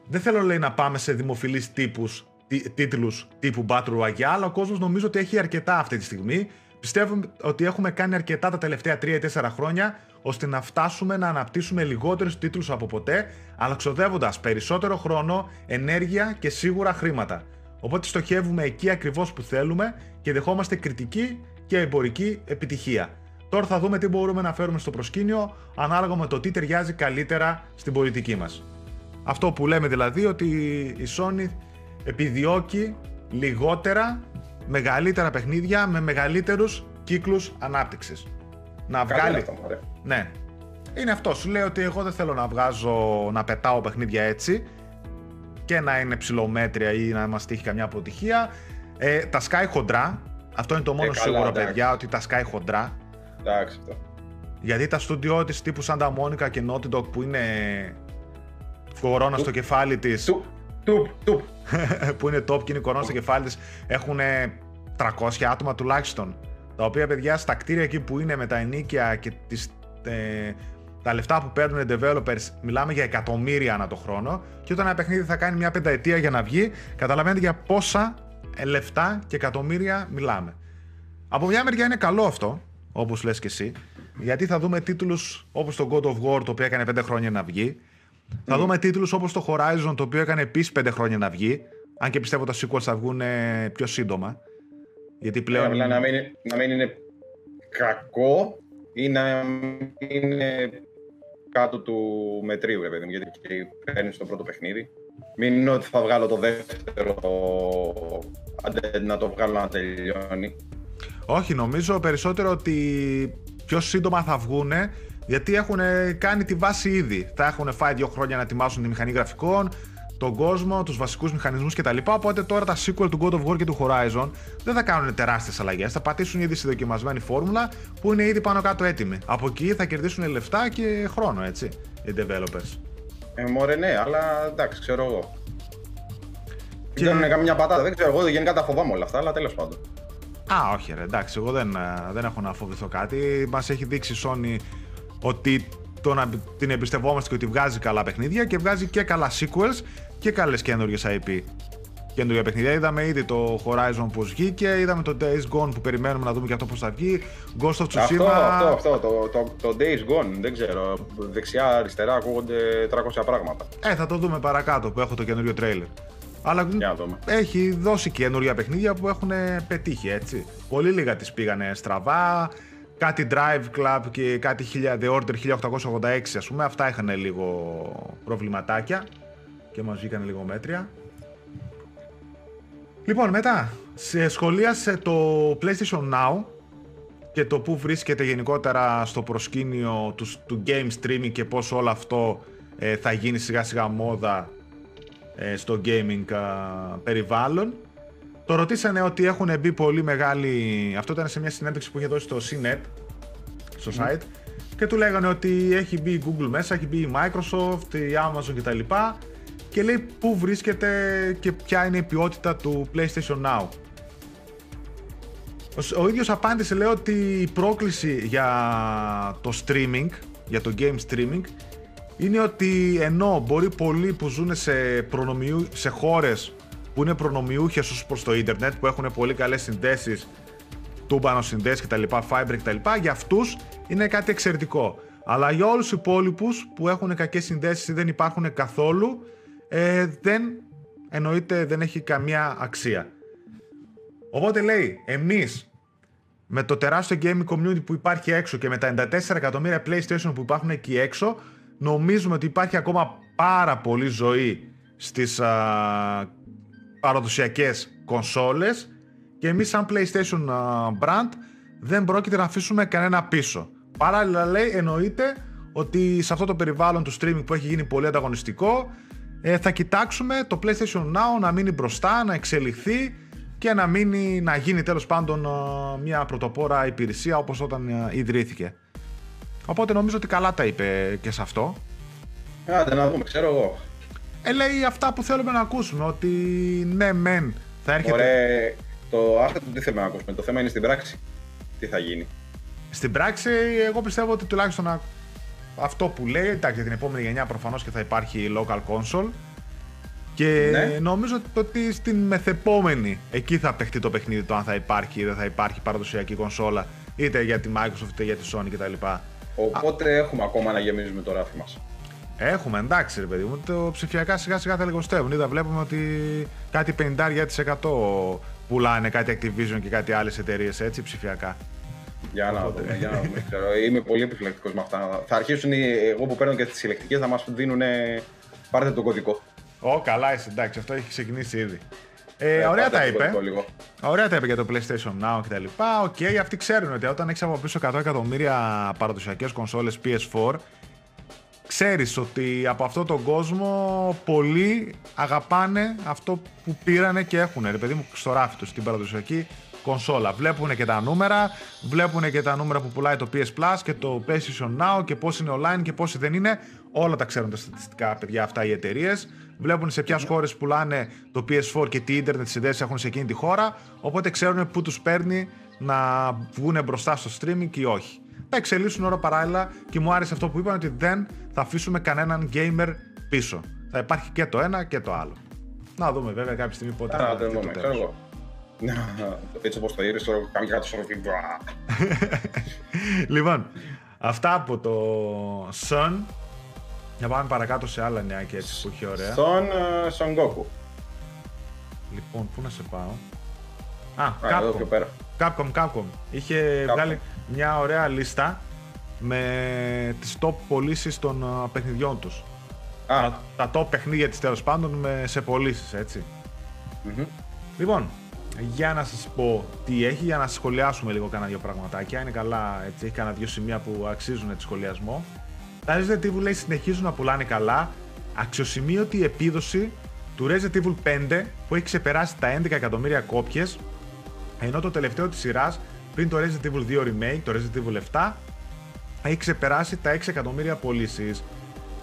A: Δεν θέλω λέει να πάμε σε δημοφιλείς τύπους, τί- τίτλους τύπου Battle Royale, αλλά ο κόσμος νομίζω ότι έχει αρκετά αυτή τη στιγμή. Πιστεύω ότι έχουμε κάνει αρκετά τα τελευταία 3-4 χρόνια, ώστε να φτάσουμε να αναπτύσσουμε λιγότερους τίτλους από ποτέ, αλλά ξοδεύοντας περισσότερο χρόνο, ενέργεια και σίγουρα χρήματα. Οπότε στοχεύουμε εκεί ακριβώς που θέλουμε και δεχόμαστε κριτική και εμπορική επιτυχία. Τώρα θα δούμε τι μπορούμε να φέρουμε στο προσκήνιο, ανάλογα με το τι ταιριάζει καλύτερα στην πολιτική μας. Αυτό που λέμε δηλαδή ότι η Sony επιδιώκει λιγότερα, μεγαλύτερα παιχνίδια με μεγαλύτερους κύκλους ανάπτυξης. Να
C: Καλό είναι
A: βγάλει...
C: αυτό, μωρέ.
A: Ναι. Είναι αυτό. Σου λέει ότι εγώ δεν θέλω να βγάζω, να πετάω παιχνίδια έτσι και να είναι ψηλομέτρια ή να μας τύχει καμιά αποτυχία. Ε, τα Sky χοντρά. Αυτό είναι το μόνο
C: Ε, καλά,
A: σίγουρο,
C: εντάξει.
A: παιδιά, ότι τα Sky χοντρά.
C: Εντάξει αυτό.
A: Γιατί τα στούντιό της τύπου Santa Monica και Naughty Dog που είναι κορώνα στο κεφάλι της
C: Τουπ, τουπ, τουπ.
A: που είναι top και είναι κορώνα στο κεφάλι της έχουν 300 άτομα τουλάχιστον τα οποία παιδιά στα κτίρια εκεί που είναι με τα ενίκια και τις, ε, τα λεφτά που παίρνουν οι developers μιλάμε για εκατομμύρια ανά το χρόνο και όταν ένα παιχνίδι θα κάνει μια πενταετία για να βγει καταλαβαίνετε για πόσα ε, λεφτά και εκατομμύρια μιλάμε. Από μια μεριά είναι καλό αυτό, όπως λες και εσύ, γιατί θα δούμε τίτλους όπως το God of War, το οποίο έκανε 5 χρόνια να βγει. Θα δούμε τίτλους όπως το Horizon, το οποίο έκανε επίσης 5 χρόνια να βγει. Αν και πιστεύω τα sequels θα βγουν ε, πιο σύντομα. Γιατί πλέον...
C: Απλά να μην, να μην είναι κακό ή να είναι κάτω του μετρίου, ρε παιδί μου, γιατί και παίρνεις το πρώτο παιχνίδι. Μην είναι ότι θα βγάλω το δεύτερο, αντί να το βγάλω να τελειώνει.
A: Όχι, νομίζω περισσότερο ότι πιο σύντομα θα βγούνε γιατί έχουν κάνει τη βάση ήδη. Θα έχουν φάει δύο χρόνια να ετοιμάσουν τη μηχανή γραφικών, τον κόσμο, τους βασικούς μηχανισμούς κτλ. Οπότε τώρα τα sequel του God of War και του Horizon δεν θα κάνουν τεράστιες αλλαγές. Θα πατήσουν ήδη στη δοκιμασμένη φόρμουλα που είναι ήδη πάνω κάτω έτοιμη. Από εκεί θα κερδίσουν λεφτά και χρόνο, έτσι, οι developers.
C: Ε, μωρέ, ναι, αλλά εντάξει, ξέρω εγώ.
A: Και-
C: Και... Δεν είναι καμιά πατάτα, δεν ξέρω εγώ, γενικά τα φοβάμαι όλα αυτά, αλλά τέλος πάντων.
A: Α, όχι ρε, εντάξει, εγώ δεν, ε, δεν έχω να φοβηθώ κάτι. Μας έχει δείξει η Sony ότι το να την εμπιστευόμαστε και ότι βγάζει καλά παιχνίδια και βγάζει και καλά sequels και καλές καινούργιες IP. Καινούργια παιχνίδια. Είδαμε ήδη το Horizon πώς βγήκε, είδαμε το Days Gone που περιμένουμε να δούμε και αυτό πώς θα βγει. Ghost of Tsushima.
C: Αυτό, αυτό, αυτό, το, το, το Days Gone, δεν ξέρω. Δεξιά, αριστερά ακούγονται 300 πράγματα.
A: Ε, θα το δούμε παρακάτω που έχω το καινούριο τρέιλερ. Αλλά
C: Για να δούμε.
A: έχει δώσει καινούργια παιχνίδια που έχουν πετύχει, έτσι. Πολύ λίγα τις πήγανε στραβά. Κάτι Drive Club και κάτι 1000 The Order 1886, ας πούμε. Αυτά είχαν λίγο προβληματάκια και μας βγήκαν λίγο μέτρια. Λοιπόν, μετά, σε σχολίασε το PlayStation Now και το που βρίσκεται γενικότερα στο προσκήνιο του, του game streaming και πώς όλο αυτό ε, θα γίνει σιγά σιγά μόδα ε, στο gaming α, περιβάλλον. Το ρωτήσανε ότι έχουν μπει πολύ μεγάλη... Αυτό ήταν σε μια συνέντευξη που είχε δώσει στο CNET, στο site, και του λέγανε ότι έχει μπει η Google μέσα, έχει μπει η Microsoft, η Amazon κτλ. Και λέει πού βρίσκεται και ποια είναι η ποιότητα του PlayStation Now; Ο, ο ίδιος απάντησε λέει ότι η πρόκληση για το streaming, για το game streaming, είναι ότι ενώ μπορεί πολλοί που ζουν σε, προνομιού, σε χώρες που είναι προνομιούχες ως προς το ίντερνετ, που έχουν πολύ καλές συνδέσεις, τούμπανος συνδέσεις κτλ, fiber κτλ, για αυτούς είναι κάτι εξαιρετικό. Αλλά για όλους τους υπόλοιπους που έχουν κακές συνδέσεις ή δεν υπάρχουν καθόλου, ε, δεν εννοείται δεν έχει καμία αξία. Οπότε λέει, εμείς με το τεράστιο gaming community που υπάρχει έξω και με τα 94 εκατομμύρια PlayStation που υπάρχουν εκεί έξω, νομίζουμε ότι υπάρχει ακόμα πάρα πολύ ζωή στις α, παραδοσιακές κονσόλες και εμείς σαν PlayStation α, brand δεν πρόκειται να αφήσουμε κανένα πίσω. Παράλληλα λέει εννοείται ότι σε αυτό το περιβάλλον του streaming που έχει γίνει πολύ ανταγωνιστικό ε, θα κοιτάξουμε το PlayStation Now να μείνει μπροστά, να εξελιχθεί και να, μείνει, να γίνει τέλος πάντων α, μια πρωτοπόρα υπηρεσία όπως όταν α, ιδρύθηκε. Οπότε νομίζω ότι καλά τα είπε και σε αυτό.
C: Άντε να δούμε, ξέρω εγώ.
A: Ε, λέει αυτά που θέλουμε να ακούσουμε, ότι ναι μεν θα έρχεται...
C: Ωραία, το άστο τι θέλουμε να ακούσουμε. Το θέμα είναι στην πράξη. Τι θα γίνει.
A: Στην πράξη, εγώ πιστεύω ότι τουλάχιστον α- αυτό που λέει, εντάξει, για την επόμενη γενιά προφανώς και θα υπάρχει local console. Και
C: Ναι.
A: νομίζω ότι- ότι στην μεθεπόμενη εκεί θα παιχτεί το παιχνίδι το αν θα υπάρχει ή δεν θα υπάρχει παραδοσιακή κονσόλα είτε για τη Microsoft είτε για τη Sony κτλ.
C: Οπότε έχουμε ακόμα να γεμίζουμε το ράφι μας.
A: Έχουμε, εντάξει ρε παιδί μου, το ψηφιακά σιγά σιγά θα λιγοστεύουν. Είδα βλέπουμε ότι κάτι 50% πουλάνε κάτι Activision και κάτι άλλες εταιρείες έτσι ψηφιακά.
C: Για να δούμε, για να δούμε. Ξέρω, Είμαι πολύ επιφυλακτικός με αυτά. Θα αρχίσουν οι, εγώ που παίρνω και τις ηλεκτρικέ να μας δίνουν. Πάρτε τον κωδικό.
A: Ω, καλά είσαι, εντάξει, αυτό έχει ξεκινήσει ήδη. Ε,
C: Ε,
A: ωραία
C: πάρτε
A: τα
C: τον
A: είπε.
C: κωδικό λίγο.
A: Ωραία τα είπε για το PlayStation Now κτλ. Οκ, αυτοί ξέρουν ότι όταν έχει από πίσω 100 εκατομμύρια παραδοσιακές κονσόλες PS4, ξέρεις ότι από αυτόν τον κόσμο πολλοί αγαπάνε αυτό που πήρανε και έχουν, ρε παιδί μου, στο ράφι τους, την παραδοσιακή κονσόλα. Βλέπουν και τα νούμερα, βλέπουν και τα νούμερα που πουλάει το PS Plus και το PlayStation Now και πώς είναι online και πόσοι δεν είναι. Όλα τα ξέρουν τα στατιστικά παιδιά αυτά οι εταιρείες. Βλέπουν σε ποιες χώρες πουλάνε το PS4 και τι ίντερνετ συνδέσεις έχουν σε εκείνη τη χώρα. Οπότε ξέρουν πού τους παίρνει να βγουν μπροστά στο streaming ή όχι θα εξελίσσουν ώρα παράλληλα και μου άρεσε αυτό που είπαν ότι δεν θα αφήσουμε κανέναν gamer πίσω. Θα υπάρχει και το ένα και το άλλο. Να δούμε βέβαια κάποια στιγμή πότε
C: Άρα
A: θα
C: δεν
A: έρθει το
C: δούμε,
A: τέλος.
C: ξέρω εγώ. Να, Έτσι όπως το είδε, τώρα κάνει κάτι σωροφή.
A: λοιπόν, αυτά από το Sun. Να πάμε παρακάτω σε άλλα νεάκια έτσι που έχει ωραία.
C: Στον ε, Son Goku.
A: Λοιπόν, πού να σε πάω; Α,
C: Α, εδώ πιο
A: Capcom.
C: πέρα.
A: Capcom, Capcom. Είχε
C: Capcom.
A: βγάλει μια ωραία λίστα με τις top πωλήσεις των α, παιχνιδιών τους.
C: Α,
A: τα, τα top παιχνίδια της τέλος πάντων με, σε πωλήσεις, έτσι.
C: μμμ.
A: Λοιπόν, για να σας πω τι έχει, για να σχολιάσουμε λίγο κάνα δύο πραγματάκια. Είναι καλά, έτσι, έχει κάνα δύο σημεία που αξίζουν τη σχολιασμό. Τα Resident Evil λέει συνεχίζουν να πουλάνε καλά. Αξιοσημείωτη η επίδοση του Resident Evil 5 που έχει ξεπεράσει τα 11 εκατομμύρια κόπιες ενώ το τελευταίο της σειράς πριν το Resident Evil 2 Remake, το Resident Evil 7 έχει ξεπεράσει τα 6 εκατομμύρια πωλήσεις.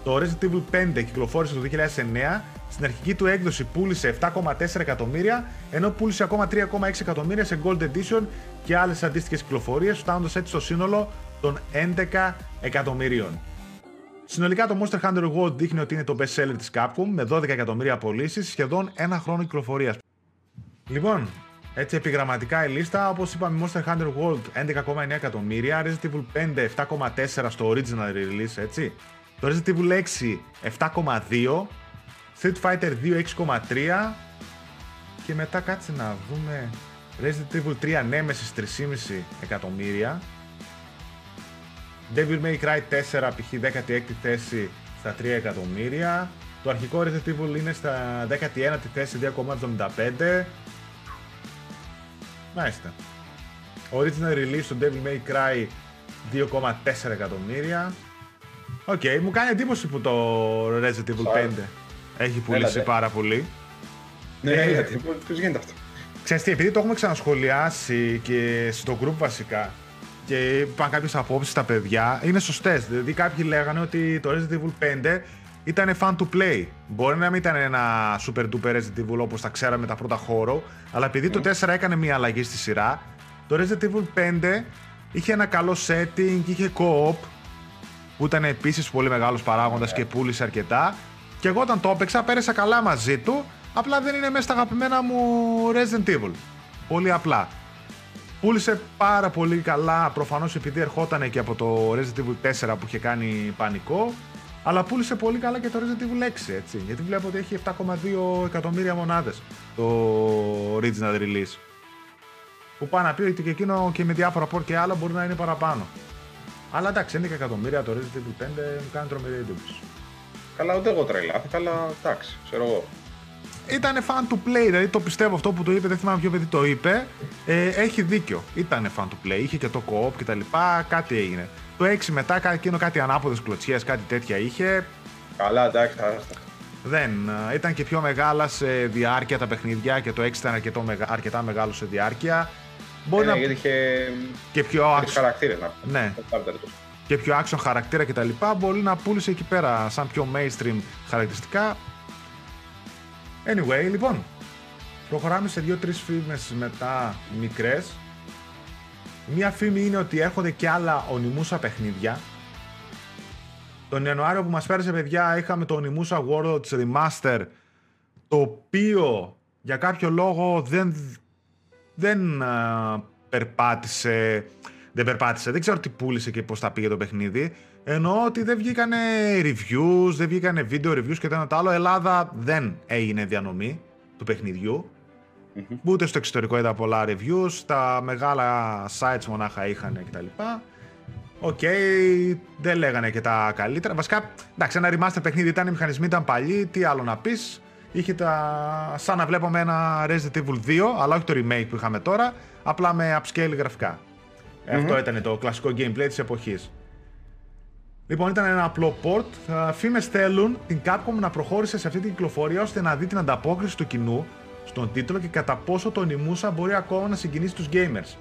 A: Το Resident Evil 5 κυκλοφόρησε το 2009 Στην αρχική του έκδοση πούλησε 7,4 εκατομμύρια, ενώ πούλησε ακόμα 3,6 εκατομμύρια σε Gold Edition και άλλες αντίστοιχες κυκλοφορίες, φτάνοντας έτσι στο σύνολο των 11 εκατομμυρίων. Συνολικά το Monster Hunter World δείχνει ότι είναι το best seller της Capcom με 12 εκατομμύρια πωλήσεις σχεδόν ένα χρόνο κυκλοφορίας. Λοιπόν, έτσι επιγραμματικά η λίστα, όπως είπαμε Monster Hunter World 11,9 εκατομμύρια, Resident Evil 5 7,4 στο original release, έτσι. Το Resident Evil 6 7,2, Street Fighter 2 6,3 και μετά κάτσε να δούμε Resident Evil 3 Nemesis 3,5 εκατομμύρια Devil May Cry 4 π.χ. 16η θέση στα 3 εκατομμύρια το αρχικό Resident Evil είναι στα 19η θέση 2,75 Μάλιστα Original release του Devil May Cry 2,4 εκατομμύρια OK, okay, μου κάνει εντύπωση που το Resident Evil 5 έχει πουλήσει
C: Έλατε.
A: πάρα πολύ.
C: Ναι,
A: Ε,
C: γιατί, πώς γίνεται αυτό;
A: Ξέρεις τι, επειδή το έχουμε ξανασχολιάσει και στο group βασικά και είπαν κάποιες απόψεις στα παιδιά, είναι σωστές. Δηλαδή κάποιοι λέγανε ότι το Resident Evil 5 ήταν fun to play. Μπορεί να μην ήταν ένα super duper Resident Evil όπως τα ξέραμε τα πρώτα χώρο, αλλά επειδή το 4 έκανε μια αλλαγή στη σειρά, το Resident Evil 5 είχε ένα καλό setting, είχε co-op, που ήταν επίσης πολύ μεγάλος παράγοντας και πούλησε αρκετά. Και εγώ όταν το έπαιξα πέρασα καλά μαζί του, απλά δεν είναι μέσα στα αγαπημένα μου Resident Evil. Πολύ απλά. Πούλησε πάρα πολύ καλά, προφανώς επειδή ερχόταν και από το Resident Evil 4 που είχε κάνει πανικό, αλλά πούλησε πολύ καλά και το Resident Evil 6, έτσι. Γιατί βλέπω ότι έχει 7,2 εκατομμύρια μονάδες το original release. Που πάει να πει ότι και εκείνο και με διάφορα πόρ και άλλα μπορεί να είναι παραπάνω. Αλλά εντάξει, 11 εκατομμύρια το Resident Evil 5 μου κάνει τρομερή εντύπωση.
C: Καλά, ούτε εγώ τρελάθηκα, αλλά εντάξει, ξέρω εγώ.
A: Ήταν fan to play, δηλαδή το πιστεύω αυτό που το είπε, δεν θυμάμαι ποιο παιδί το είπε. Ε, έχει δίκιο. Ήταν fan to play, είχε και το co-op και τα λοιπά, κάτι έγινε. Το 6 μετά, κα- εκείνο κάτι ανάποδες κλωτσιές, κάτι τέτοια είχε.
C: Καλά, εντάξει, άστα.
A: Δεν. ε, Ήταν και πιο μεγάλα σε διάρκεια τα παιχνίδια και το 6 ήταν αρκετό, μεγα- αρκετά μεγάλο σε διάρκεια. Μπορεί
C: Ναι,
A: να...
C: γιατί είχε
A: και πιο
C: τρεις
A: action,
C: χαρακτήρες να πούμε.
A: Ναι.
C: Το πάρτε το.
A: και πιο action χαρακτήρα κτλ. Μπορεί να πούλησε εκεί πέρα σαν πιο mainstream χαρακτηριστικά. Anyway, λοιπόν, προχωράμε σε δύο-τρεις φήμες μετά μικρές. Μία φήμη είναι ότι έρχονται και άλλα ονειμούσα παιχνίδια. Τον Ιανουάριο που μας πέρασε παιδιά είχαμε το Onimusa Worlds Remaster το οποίο για κάποιο λόγο δεν, δεν α, περπάτησε δεν περπάτησε, δεν ξέρω τι πούλησε και πώς τα πήγε το παιχνίδι εννοώ ότι δεν βγήκανε reviews, δεν βγήκανε video reviews και το ένα το άλλο Ελλάδα δεν έγινε διανομή του παιχνιδιού Ούτε στο εξωτερικό είδα πολλά reviews, τα μεγάλα sites μονάχα είχαν κτλ. Οκ, δεν λέγανε και τα καλύτερα. Βασικά, εντάξει, ένα remaster παιχνίδι ήταν, οι μηχανισμοί ήταν παλιοί, τι άλλο να πεις. Είχε τα. σαν να βλέπαμε ένα Resident Evil 2, αλλά όχι το remake που είχαμε τώρα, απλά με upscale γραφικά. Αυτό ήταν το κλασικό gameplay της εποχής. Λοιπόν, ήταν ένα απλό port. Φήμες θέλουν την Capcom να προχώρησε σε αυτή την κυκλοφορία ώστε να δει την ανταπόκριση του κοινού στον τίτλο και κατά πόσο το Onimusa μπορεί ακόμα να συγκινήσει τους gamers.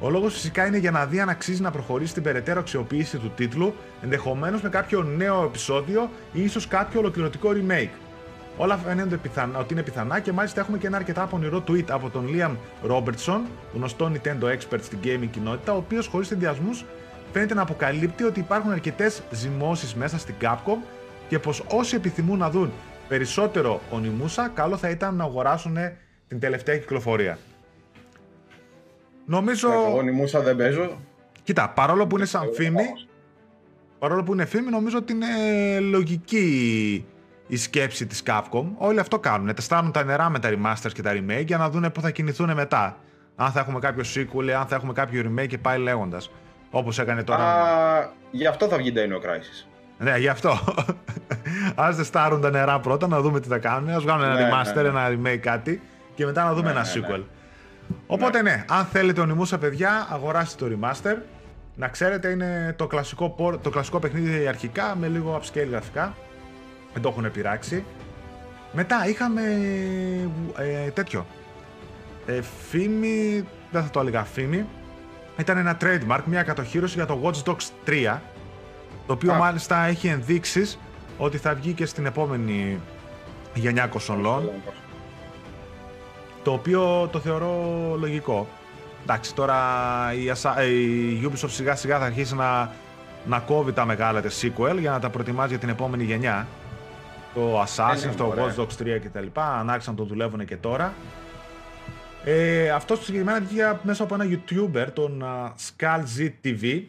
A: Ο λόγος φυσικά είναι για να δει αν αξίζει να προχωρήσει την περαιτέρω αξιοποίηση του τίτλου, ενδεχομένως με κάποιο νέο επεισόδιο ή ίσως κάποιο ολοκληρωτικό remake. Όλα φαίνονται πιθανά, ότι είναι πιθανά και μάλιστα έχουμε και ένα αρκετά πονηρό tweet από τον Liam Robertson, γνωστό Nintendo expert στην gaming κοινότητα, ο οποίος χωρίς ενδιασμούς φαίνεται να αποκαλύπτει ότι υπάρχουν αρκετές ζυμώσεις μέσα στην Capcom και πως όσοι επιθυμούν να δουν περισσότερο Onimusa, καλό θα ήταν να αγοράσουν την τελευταία κυκλοφορία. Νομίζω.
C: Ναι, Εγώ νημούσα δεν παίζω.
A: Κοίτα, παρόλο που είναι σαν
C: Εγώ
A: φήμη,
C: όμως.
A: παρόλο που είναι φήμη, νομίζω ότι είναι λογική η σκέψη της Capcom. Όλοι αυτό κάνουν. Τεστάρουν τα νερά με τα remasters και τα remake για να δουν πού θα κινηθούν μετά. Αν θα έχουμε κάποιο sequel, αν θα έχουμε κάποιο remake και πάει λέγοντας. Όπως έκανε τώρα.
C: Α, γι' αυτό θα βγει Dino Crisis.
A: Ναι, γι' αυτό. Α τεστάρουν τα νερά πρώτα, να δούμε τι θα κάνουν. Α βγάλουν ένα
C: Ναι,
A: remaster,
C: ναι, ναι.
A: ένα remake κάτι και μετά να δούμε
C: Ναι,
A: ένα
C: ναι, ναι.
A: sequel. Οπότε ναι, αν θέλετε ονειμούσα παιδιά, αγοράστε το remaster. Να ξέρετε είναι το κλασικό, port- το κλασικό παιχνίδι αρχικά με λίγο upscale γραφικά. Δεν το έχουν πειράξει. Μετά είχαμε ε, τέτοιο. Ε, φήμη, δεν θα το έλεγα φήμη. Ήταν ένα trademark, μια κατοχήρωση για το Watch Dogs 3. Το οποίο
C: Α.
A: μάλιστα έχει ενδείξεις ότι θα βγει και στην επόμενη γενιά κονσολών. Το οποίο το θεωρώ λογικό. Εντάξει, τώρα η, Asa- η Ubisoft σιγά σιγά θα αρχίσει να, να κόβει τα μεγάλα της sequel για να τα προετοιμάζει για την επόμενη γενιά. Το Assassin's,
C: Ε, ναι,
A: το
C: ωραία.
A: Watch Dogs 3 κτλ. Αν άρχισαν να το δουλεύουν και τώρα. Ε, αυτός συγκεκριμένα βγήκε μέσα από ένα YouTuber, τον α, SkullZ TV,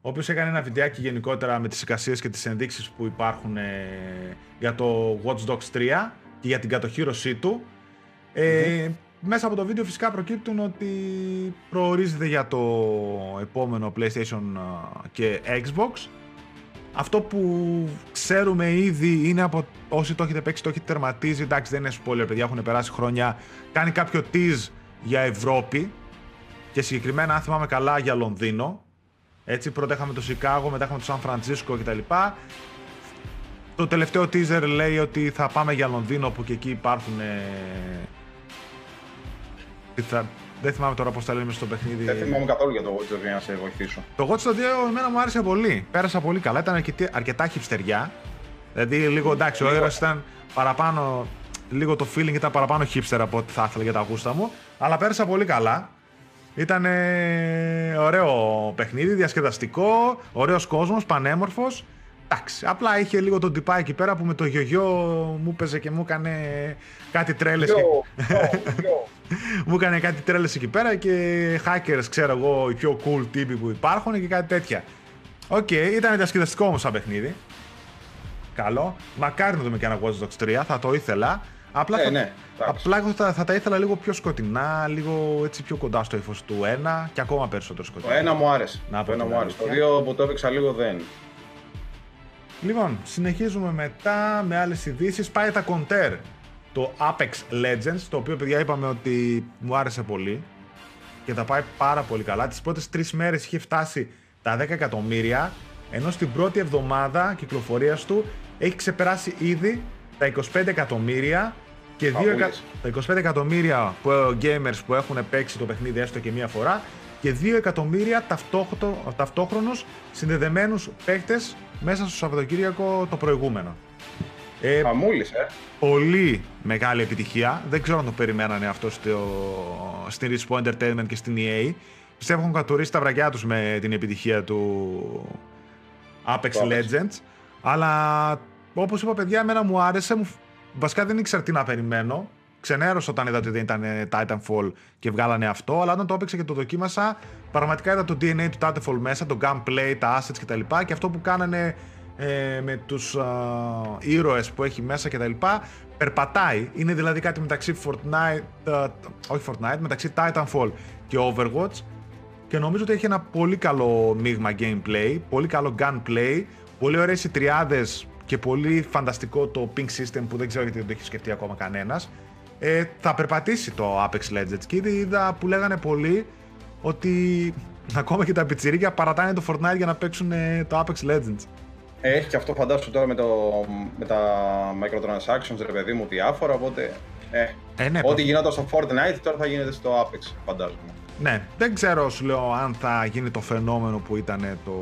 A: ο οποίος έκανε ένα βιντεάκι γενικότερα με τις εικασίες και τις ενδείξεις που υπάρχουν ε, για το Watch Dogs 3 και για την κατοχήρωσή του. Ε, Μέσα από το βίντεο φυσικά προκύπτουν ότι προορίζεται για το επόμενο PlayStation α, και Xbox. Αυτό που ξέρουμε ήδη είναι από όσοι το έχετε παίξει, το έχετε τερματίσει. Εντάξει, δεν είναι spoiler, παιδιά, έχουν περάσει χρόνια. Κάνει κάποιο tease για Ευρώπη και συγκεκριμένα, αν θυμάμαι καλά, για Λονδίνο. Έτσι, πρώτα είχαμε το Σικάγο, μετά είχαμε το Σαν Φραντσίσκο κτλ. Το τελευταίο teaser λέει ότι θα πάμε για Λονδίνο, που και εκεί υπάρχουν. Ε... τι θα- Δεν θυμάμαι τώρα πώς τα λέμε στο παιχνίδι.
C: Δεν θυμάμαι καθόλου για το Watch Dogs για να σε βοηθήσω.
A: Το Watch Dogs 2 εμένα μου άρεσε πολύ. Πέρασα πολύ καλά. Ήταν αρκετή- αρκετά χυψτεριά. Δηλαδή, λίγο εντάξει, ο
C: Λίγο.
A: ήρωας ήταν παραπάνω. Λίγο το feeling ήταν παραπάνω hipster από ό,τι θα ήθελα για τα γούστα μου. Αλλά πέρασα πολύ καλά. Ήταν ωραίο παιχνίδι, διασκεδαστικό, ωραίος κόσμος, πανέμορφος. Εντάξει, απλά είχε λίγο τον τυπά εκεί πέρα που με το γιογιό μου έπαιζε και μου έκανε κάτι τρέλες. και- μου έκανε κάτι τρέλες εκεί πέρα και hackers, ξέρω εγώ, οι πιο cool τύποι που υπάρχουν και κάτι τέτοια. Οκ, ήταν διασκεδαστικό όμως σαν παιχνίδι. Καλό. Μακάρι να δούμε και ένα Watch Dogs 3, θα το ήθελα. Απλά,
C: Ε,
A: θα,
C: ναι, εντάξει.
A: απλά εγώ θα, θα τα ήθελα λίγο πιο σκοτεινά, λίγο έτσι πιο κοντά στο ύφος του 1 και ακόμα περισσότερο
C: Το
A: σκοτεινά.
C: ένα μου άρεσε.
A: Να πω
C: το ένα
A: την
C: μου άρεσε. Το
A: αλήθεια.
C: δύο που το έπαιξα λίγο δεν.
A: Λοιπόν, συνεχίζουμε μετά με άλλες ειδήσεις. Πάει τα Counter, το Apex Legends, το οποίο παιδιά είπαμε ότι μου άρεσε πολύ και τα πάει πάρα πολύ καλά. Τις πρώτες τρεις μέρες είχε φτάσει τα 10 εκατομμύρια, ενώ στην πρώτη εβδομάδα κυκλοφορίας του έχει ξεπεράσει ήδη τα 25 εκατομμύρια και δύο εκα...
C: Παππούλες.
A: τα 25 εκατομμύρια που, gamers που έχουν παίξει το παιχνίδι έστω και μία φορά και 2 εκατομμύρια ταυτόχρο- ταυτόχρονους συνδεδεμένους παίκτες μέσα στο Σαββατοκύριακο το προηγούμενο. Ε,
C: Χαμούλης, ε.
A: πολύ μεγάλη επιτυχία. Δεν ξέρω αν το περιμένανε αυτό στο, στην Respawn Entertainment και στην EA. Πιστεύω έχουν κατουρίσει τα βραγιά τους με την επιτυχία του Apex
C: Το Apex.
A: Legends. Αλλά όπως είπα παιδιά, εμένα μου άρεσε. Μου... Βασικά δεν ήξερα τι να περιμένω. Ξενέρωσα όταν είδα ότι δεν ήταν ε, Titanfall και βγάλανε αυτό. Αλλά όταν το έπαιξα και το δοκίμασα, πραγματικά είδα το DNA του Titanfall μέσα, το gameplay, τα assets κτλ. Και αυτό που κάνανε ε, με τους α, ήρωες που έχει μέσα κτλ. Περπατάει. Είναι δηλαδή κάτι μεταξύ Fortnite, α, όχι Fortnite, μεταξύ Titanfall και Overwatch. Και νομίζω ότι έχει ένα πολύ καλό μείγμα gameplay, πολύ καλό gunplay, πολύ ωραίες οι τριάδες και πολύ φανταστικό το ping system που δεν ξέρω γιατί δεν το έχει σκεφτεί ακόμα κανένας. Ε, θα περπατήσει το Apex Legends και ήδη είδα που λέγανε πολλοί ότι ακόμα και τα πιτσιρίκια παρατάνε το Fortnite για να παίξουν ε, το Apex Legends.
C: Ε, Έχει και αυτό φαντάσου τώρα με, το, με τα microtransactions, ρε παιδί μου, διάφορα, οπότε... Ε,
A: Ε, ναι,
C: ό,τι γινόταν στο Fortnite τώρα θα γίνεται στο Apex, φαντάζομαι.
A: Ναι, δεν ξέρω σου λέω αν θα γίνει το φαινόμενο που ήταν το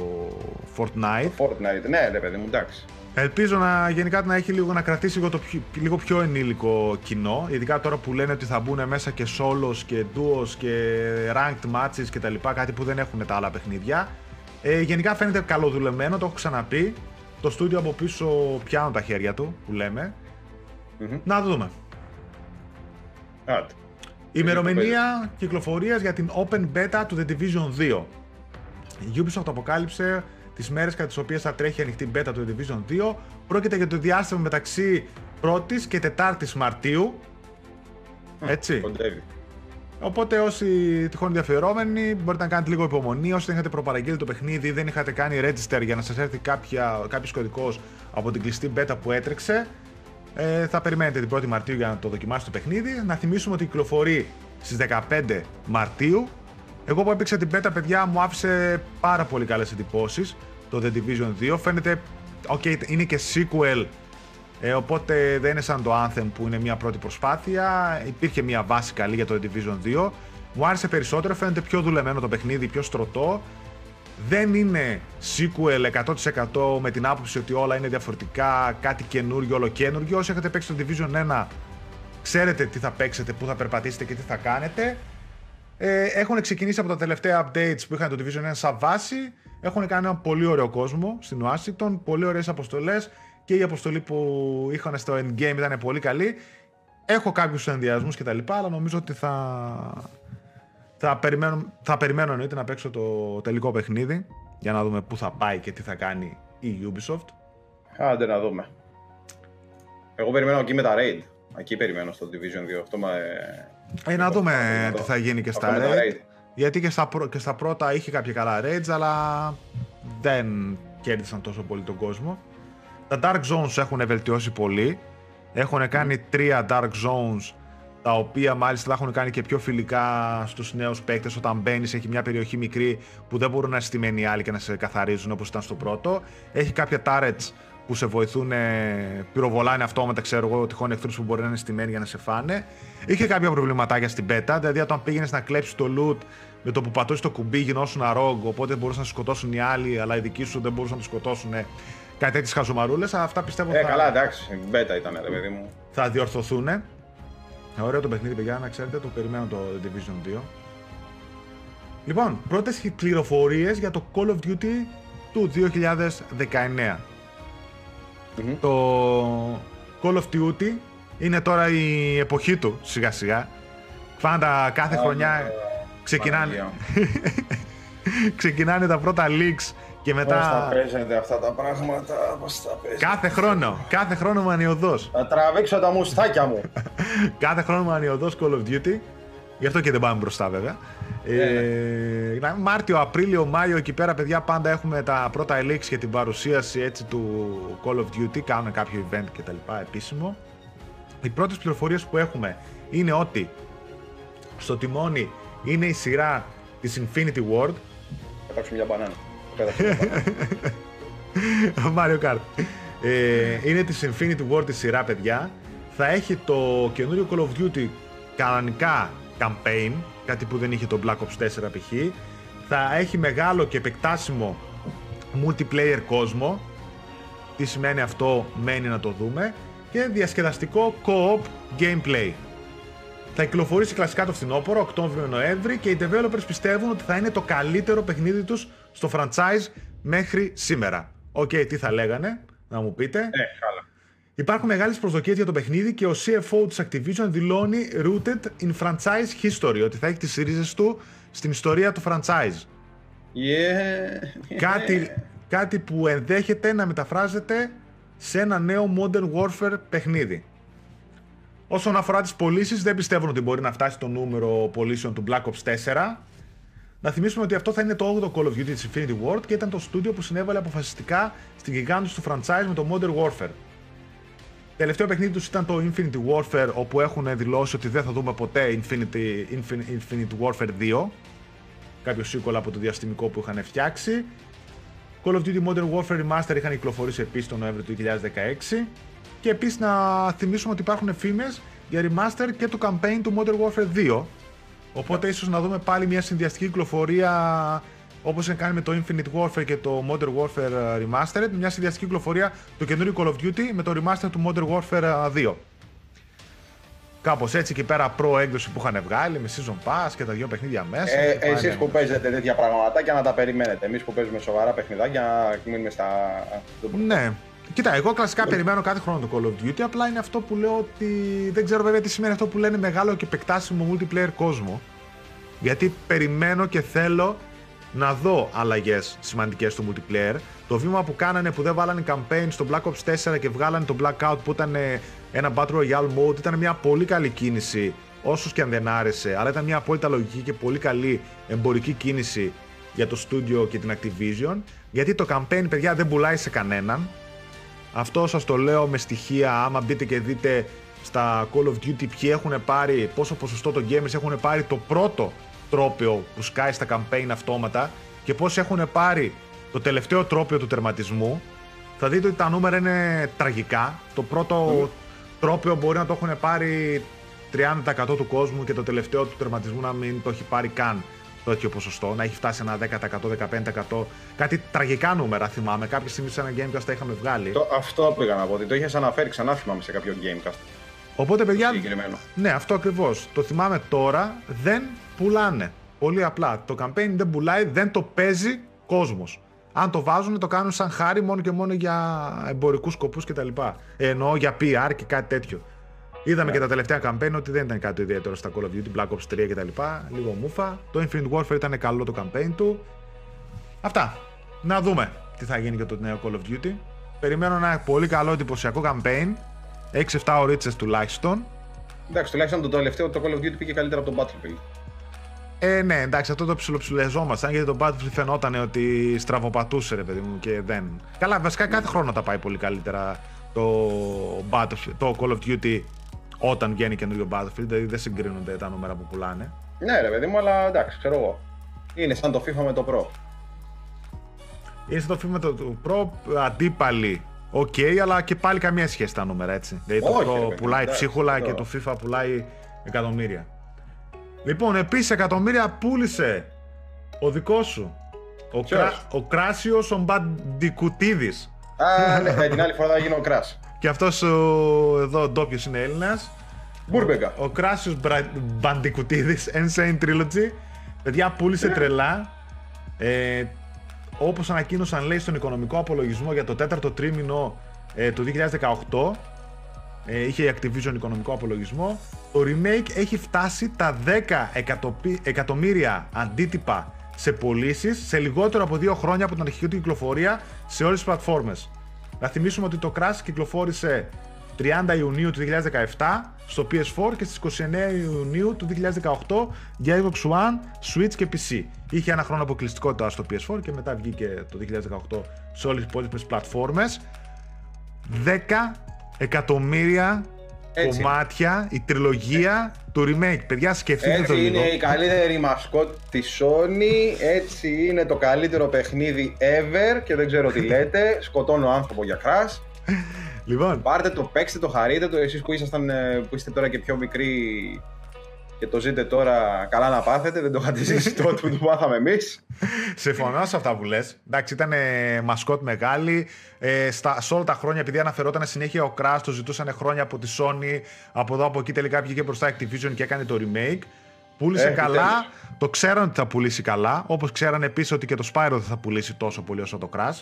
A: Fortnite.
C: Fortnite, ναι, ρε παιδί μου, εντάξει.
A: Ελπίζω να γενικά να έχει λίγο να κρατήσει λίγο, το πιο, λίγο πιο ενήλικο κοινό. Ειδικά τώρα που λένε ότι θα μπουν μέσα και solos και duos και ranked matches και τα λοιπά, κάτι που δεν έχουν τα άλλα παιχνίδια. Ε, γενικά φαίνεται καλοδουλεμένο, το έχω ξαναπεί. Το στούντιο από πίσω πιάνουν τα χέρια του, που λέμε.
C: Μμμ.
A: Να το δούμε.
C: Άντε.
A: Ημερομηνία κυκλοφορίας για την Open Beta του The Division 2. Η Ubisoft αποκάλυψε τις μέρες κατά τις οποίες θα τρέχει η ανοιχτή beta του The Division 2. Πρόκειται για το διάστημα μεταξύ 1ης και 4ης Μαρτίου. Έτσι.
C: Κοντεύει.
A: Οπότε όσοι τυχόν ενδιαφερόμενοι μπορείτε να κάνετε λίγο υπομονή. Όσοι δεν είχατε προπαραγγείλει το παιχνίδι ή δεν είχατε κάνει register για να σας έρθει κάποια, κάποιος κωδικός από την κλειστή beta που έτρεξε, ε, θα περιμένετε την 1η Μαρτίου για να το δοκιμάσετε το παιχνίδι. Να θυμίσουμε ότι κυκλοφορεί στις 15 Μαρτίου. Εγώ που έπαιξα την beta, παιδιά, μου άφησε πάρα πολύ καλές εντυπώσεις το The Division 2. Φαίνεται, ok, είναι και sequel ε, οπότε δεν είναι σαν το Anthem που είναι μια πρώτη προσπάθεια. Υπήρχε μια βάση καλή για το Division 2. Μου άρεσε περισσότερο, φαίνεται πιο δουλεμένο το παιχνίδι, πιο στρωτό. Δεν είναι sequel 100% με την άποψη ότι όλα είναι διαφορετικά, κάτι καινούργιο, όλο καινούργιο. Όσοι έχετε παίξει το Division 1, ξέρετε τι θα παίξετε, πού θα περπατήσετε και τι θα κάνετε. Ε, έχουν ξεκινήσει από τα τελευταία updates που είχαν το Division 1 σαν βάση. Έχουν κάνει ένα πολύ ωραίο κόσμο στην Ουάσιγκτον, πολύ ωραίες αποστολές και η αποστολή που είχαν στο endgame ήταν πολύ καλή. Έχω κάποιους ενδιασμούς και τα λοιπά, αλλά νομίζω ότι θα, θα περιμένω, θα περιμένω εννοείται να παίξω το τελικό παιχνίδι για να δούμε πού θα πάει και τι θα κάνει η Ubisoft.
C: Άντε να δούμε. Εγώ περιμένω εκεί με τα raid. Εκεί περιμένω στο Division 2. Αυτό με...
A: Ε, να δούμε
C: αυτό-
A: τι θα γίνει και
C: αυτό
A: στα
C: με τα
A: raid.
C: raid.
A: Γιατί και στα, πρω- και στα πρώτα είχε κάποια καλά raids, αλλά δεν κέρδισαν τόσο πολύ τον κόσμο. Τα Dark Zones έχουν βελτιώσει πολύ. Έχουν κάνει τρία Dark Zones, τα οποία μάλιστα τα έχουν κάνει και πιο φιλικά στους νέους παίκτες. Όταν μπαίνεις, έχει μια περιοχή μικρή που δεν μπορούν να στημένει οι άλλοι και να σε καθαρίζουν όπως ήταν στο πρώτο. Έχει κάποια turrets που σε βοηθούν, ε, πυροβολάνε αυτόματα, ξέρω εγώ, τυχόν εχθρούς που μπορεί να είναι στημένοι για να σε φάνε. Είχε κάποια προβληματάκια στην beta, δηλαδή όταν πήγαινες να κλέψεις το loot με το που πατώσεις το κουμπί γινώσουν αρόγκ, οπότε μπορούσαν να σε σκοτώσουν οι άλλοι, αλλά οι δικοί σου δεν μπορούσαν να τους σκοτώσουν. Κάτι τέτοιες χαζομαρούλες. Αυτά πιστεύω
C: Ε,
A: θα,
C: καλά, εντάξει. Μπέτα ήταν, ρε παιδί μου.
A: θα διορθωθούν. Ωραίο το παιχνίδι, παιδιά, να ξέρετε, το περιμένω το Division 2. Λοιπόν, πρώτες πληροφορίες για το Call of Duty του 2019.
C: Μμμ.
A: Το Call of Duty είναι τώρα η εποχή του, σιγά σιγά. Πάντα κάθε χρονιά ξεκινάνε,
C: Παναγία.
A: ξεκινάνε τα πρώτα leaks και
C: Πώς τα
A: μετά...
C: παίζετε αυτά τα πράγματα, πώς τα παίζετε.
A: Κάθε χρόνο, κάθε χρόνο μανιωδώς.
C: Θα τραβήξω τα μουστάκια μου.
A: Κάθε χρόνο μανιωδό Call of Duty. Γι' αυτό και δεν πάμε μπροστά, βέβαια. Ε, να- Μάρτιο, Απρίλιο, Μάιο, εκεί πέρα, παιδιά, πάντα έχουμε τα πρώτα leaks και την παρουσίαση έτσι, του Call of Duty. Κάνουν κάποιο event κτλ. επίσημο. Οι πρώτες πληροφορίες που έχουμε είναι ότι στο τιμόνι είναι η σειρά της Infinity Ward.
C: Πετάξω μια μπανάνα. Πέταξε μια μπανάνα.
A: Mario Kart. Ε, είναι της Infinity Ward η σειρά, παιδιά. Θα έχει το καινούριο Call of Duty κανονικά campaign, κάτι που δεν είχε το Black Ops 4 π.χ. Θα έχει μεγάλο και επεκτάσιμο multiplayer κόσμο. Τι σημαίνει αυτό, μένει να το δούμε. Και διασκεδαστικό co-op gameplay. Θα κυκλοφορήσει κλασικά το φθινόπωρο, Οκτώβριο-Νοέμβρη και οι developers πιστεύουν ότι θα είναι το καλύτερο παιχνίδι τους στο franchise μέχρι σήμερα. Οκ, τι θα λέγανε, να μου πείτε.
C: Ε, καλά.
A: Υπάρχουν μεγάλες προσδοκίες για το παιχνίδι και ο CFO της Activision δηλώνει rooted in franchise history, ότι θα έχει τις ρίζες του στην ιστορία του franchise.
C: Yeah.
A: Κάτι, κάτι που ενδέχεται να μεταφράζεται σε ένα νέο Modern Warfare παιχνίδι. Όσον αφορά τις πωλήσεις, δεν πιστεύουν ότι μπορεί να φτάσει το νούμερο πωλήσεων του Black Ops 4. Να θυμίσουμε ότι αυτό θα είναι το 8ο Call of Duty της Infinity Ward και ήταν το στούντιο που συνέβαλε αποφασιστικά στην γιγάντωση του franchise με το Modern Warfare. Τελευταίο παιχνίδι τους ήταν το Infinity Warfare, όπου έχουν δηλώσει ότι δεν θα δούμε ποτέ Infinity, Infinity, Infinity Warfare 2 κάποιος sequel από το διαστημικό που είχαν φτιάξει. Call of Duty Modern Warfare Remaster είχαν κυκλοφορήσει επίσης τον Νοέμβριο του 2016. Και επίσης να θυμίσουμε ότι υπάρχουν φήμες για remaster και το campaign του Modern Warfare 2. Οπότε ίσως να δούμε πάλι μια συνδυαστική κυκλοφορία όπως είχαν κάνει με το Infinite Warfare και το Modern Warfare Remastered. Μια συνδυαστική κυκλοφορία του καινούριου Call of Duty με το remaster του Modern Warfare 2. Κάπως έτσι και πέρα προ έκδοση που είχαν βγάλει με season pass και τα δύο παιχνίδια μέσα.
C: Ε,
A: και πάνε-
C: Εσείς που παίζετε τέτοια πραγματάκια να τα περιμένετε. Εμείς που παίζουμε σοβαρά παιχνιδάκια να μείνουμε στα.
A: Ναι. Κοίτα, εγώ κλασικά περιμένω κάθε χρόνο το Call of Duty. Απλά είναι αυτό που λέω ότι δεν ξέρω βέβαια τι σημαίνει αυτό που λένε μεγάλο και επεκτάσιμο multiplayer κόσμο. Γιατί περιμένω και θέλω να δω αλλαγές σημαντικές στο multiplayer. Το βήμα που κάνανε που δεν βάλανε campaign στο Black Ops 4 και βγάλανε το Blackout που ήταν ε, ένα Battle Royale mode ήταν μια πολύ καλή κίνηση. Όσους και αν δεν άρεσε, αλλά ήταν μια απόλυτα λογική και πολύ καλή εμπορική κίνηση για το studio και την Activision. Γιατί το campaign, παιδιά, δεν πουλάει σε κανέναν. Αυτό σας το λέω με στοιχεία, άμα μπείτε και δείτε στα Call of Duty ποιοι έχουν πάρει, πόσο ποσοστό των gamers έχουν πάρει το πρώτο τρόπαιο που σκάει στα campaign αυτόματα και πόσοι έχουν πάρει το τελευταίο τρόπαιο του τερματισμού, θα δείτε ότι τα νούμερα είναι τραγικά. Το πρώτο τρόπαιο μπορεί να το έχουν πάρει 30% του κόσμου και το τελευταίο του τερματισμού να μην το έχει πάρει καν το τέτοιο ποσοστό, να έχει φτάσει ένα 10%, 15%. Κάτι τραγικά νούμερα θυμάμαι. Κάποια στιγμή σε ένα Gamecast τα είχαμε βγάλει.
C: Το, αυτό πήγα να πω, ότι το είχες αναφέρει ξανά θυμάμαι σε κάποιο Gamecast.
A: Οπότε, παιδιά,
C: Συγκεκριμένο.
A: ναι, αυτό ακριβώς. Το θυμάμαι τώρα, δεν πουλάνε. Πολύ απλά. Το campaign δεν πουλάει, δεν το παίζει κόσμος. Αν το βάζουν, το κάνουν σαν χάρη μόνο και μόνο για εμπορικούς σκοπούς κτλ. Εννοώ για PR και κάτι τέτοιο. Είδαμε και τα τελευταία campaign ότι δεν ήταν κάτι ιδιαίτερο στα Call of Duty, Black Ops 3 κτλ. Λίγο μούφα. Το Infinite Warfare ήταν καλό το campaign του. Αυτά. Να δούμε τι θα γίνει και το νέο Call of Duty. Περιμένω ένα πολύ καλό εντυπωσιακό campaign. 6-7 ωρίτσε τουλάχιστον.
C: Εντάξει, τουλάχιστον το τελευταίο το Call of Duty πήγε καλύτερα από το Battlefield.
A: Ε, ναι, εντάξει, αυτό το ψιλοψυλλιαζόμασταν γιατί το Battlefield φαινόταν ότι στραβοπατούσε, ρε παιδί μου, και δεν. Καλά, βασικά κάθε χρόνο τα πάει πολύ καλύτερα το, Battlefield, το Call of Duty όταν βγαίνει καινούριο Battlefield, δηλαδή δεν συγκρίνονται τα νούμερα που πουλάνε.
C: Ναι, ρε παιδί μου, αλλά εντάξει, ξέρω εγώ. Είναι σαν το FIFA με το Pro.
A: Είναι στο FIFA με το, το Pro αντίπαλοι. Οκ, αλλά και πάλι καμία σχέση τα νούμερα έτσι. Δηλαδή
C: Όχι,
A: το
C: ρε
A: Pro
C: παιδί,
A: πουλάει
C: εντάξει,
A: ψίχουλα και
C: αυτό.
A: το FIFA πουλάει εκατομμύρια. Λοιπόν, επίσης εκατομμύρια πούλησε ο δικός σου. Ο,
C: Ποιος;
A: Κρά, ο Κράσιος ο Μπαντικουτίδης.
C: Α, ναι, ε, την άλλη φορά θα γίνω crash.
A: Και αυτός εδώ ντόπιος είναι Έλληνας.
C: Μπούρμπεγκα.
A: Ο Κράσιος Μπαντικουτίδης, Insane Trilogy. Παιδιά, πούλησε τρελά. Ε, Όπως ανακοίνωσαν, λέει, στον οικονομικό απολογισμό για το τέταρτο τρίμηνο ε, του 2018, ε, είχε η Activision οικονομικό απολογισμό. Το remake έχει φτάσει τα 10 εκατοπι- εκατομμύρια αντίτυπα σε πωλήσεις σε λιγότερο από δύο χρόνια από την αρχική του κυκλοφορία σε όλες τις πλατφόρμες. Να θυμίσουμε ότι το Crash κυκλοφόρησε 30 Ιουνίου του 2017 στο PS4 και στις 29 Ιουνίου του 2018 για Xbox One, Switch και PC. Είχε ένα χρόνο αποκλειστικότητα στο PS4 και μετά βγήκε το 2018 σε όλες τις υπόλοιπες πλατφόρμες. 10 εκατομμύρια
C: Έτσι.
A: κομμάτια, η τριλογία του remake. Παιδιά, σκεφτείτε το
C: Έτσι
A: λίγο.
C: είναι η καλύτερη μασκότ της Sony. Έτσι είναι το καλύτερο παιχνίδι ever και δεν ξέρω τι λέτε. Σκοτώνω άνθρωπο για crash.
A: Λοιπόν,
C: Πάρτε το, παίξτε το, χαρείτε το. Εσείς που, ήσασταν, ε, που είστε τώρα και πιο μικροί και το ζείτε τώρα, καλά να πάθετε. Δεν το είχατε ζήσει τότε που το πάθαμε εμείς.
A: Συμφωνώ σε αυτά που λες. Εντάξει, ήταν ε, μασκότ μεγάλη. Ε, στα, σε όλα τα χρόνια, επειδή αναφερόταν συνέχεια ο Crash, το ζητούσαν χρόνια από τη Sony. Από εδώ από εκεί τελικά βγήκε μπροστά Activision και έκανε το remake. Πούλησε
C: Ε,
A: καλά.
C: επιτέλους.
A: Το ξέραν ότι θα πουλήσει καλά. Όπως ξέραν επίσης ότι και το Spyro δεν θα πουλήσει τόσο πολύ όσο το Crash.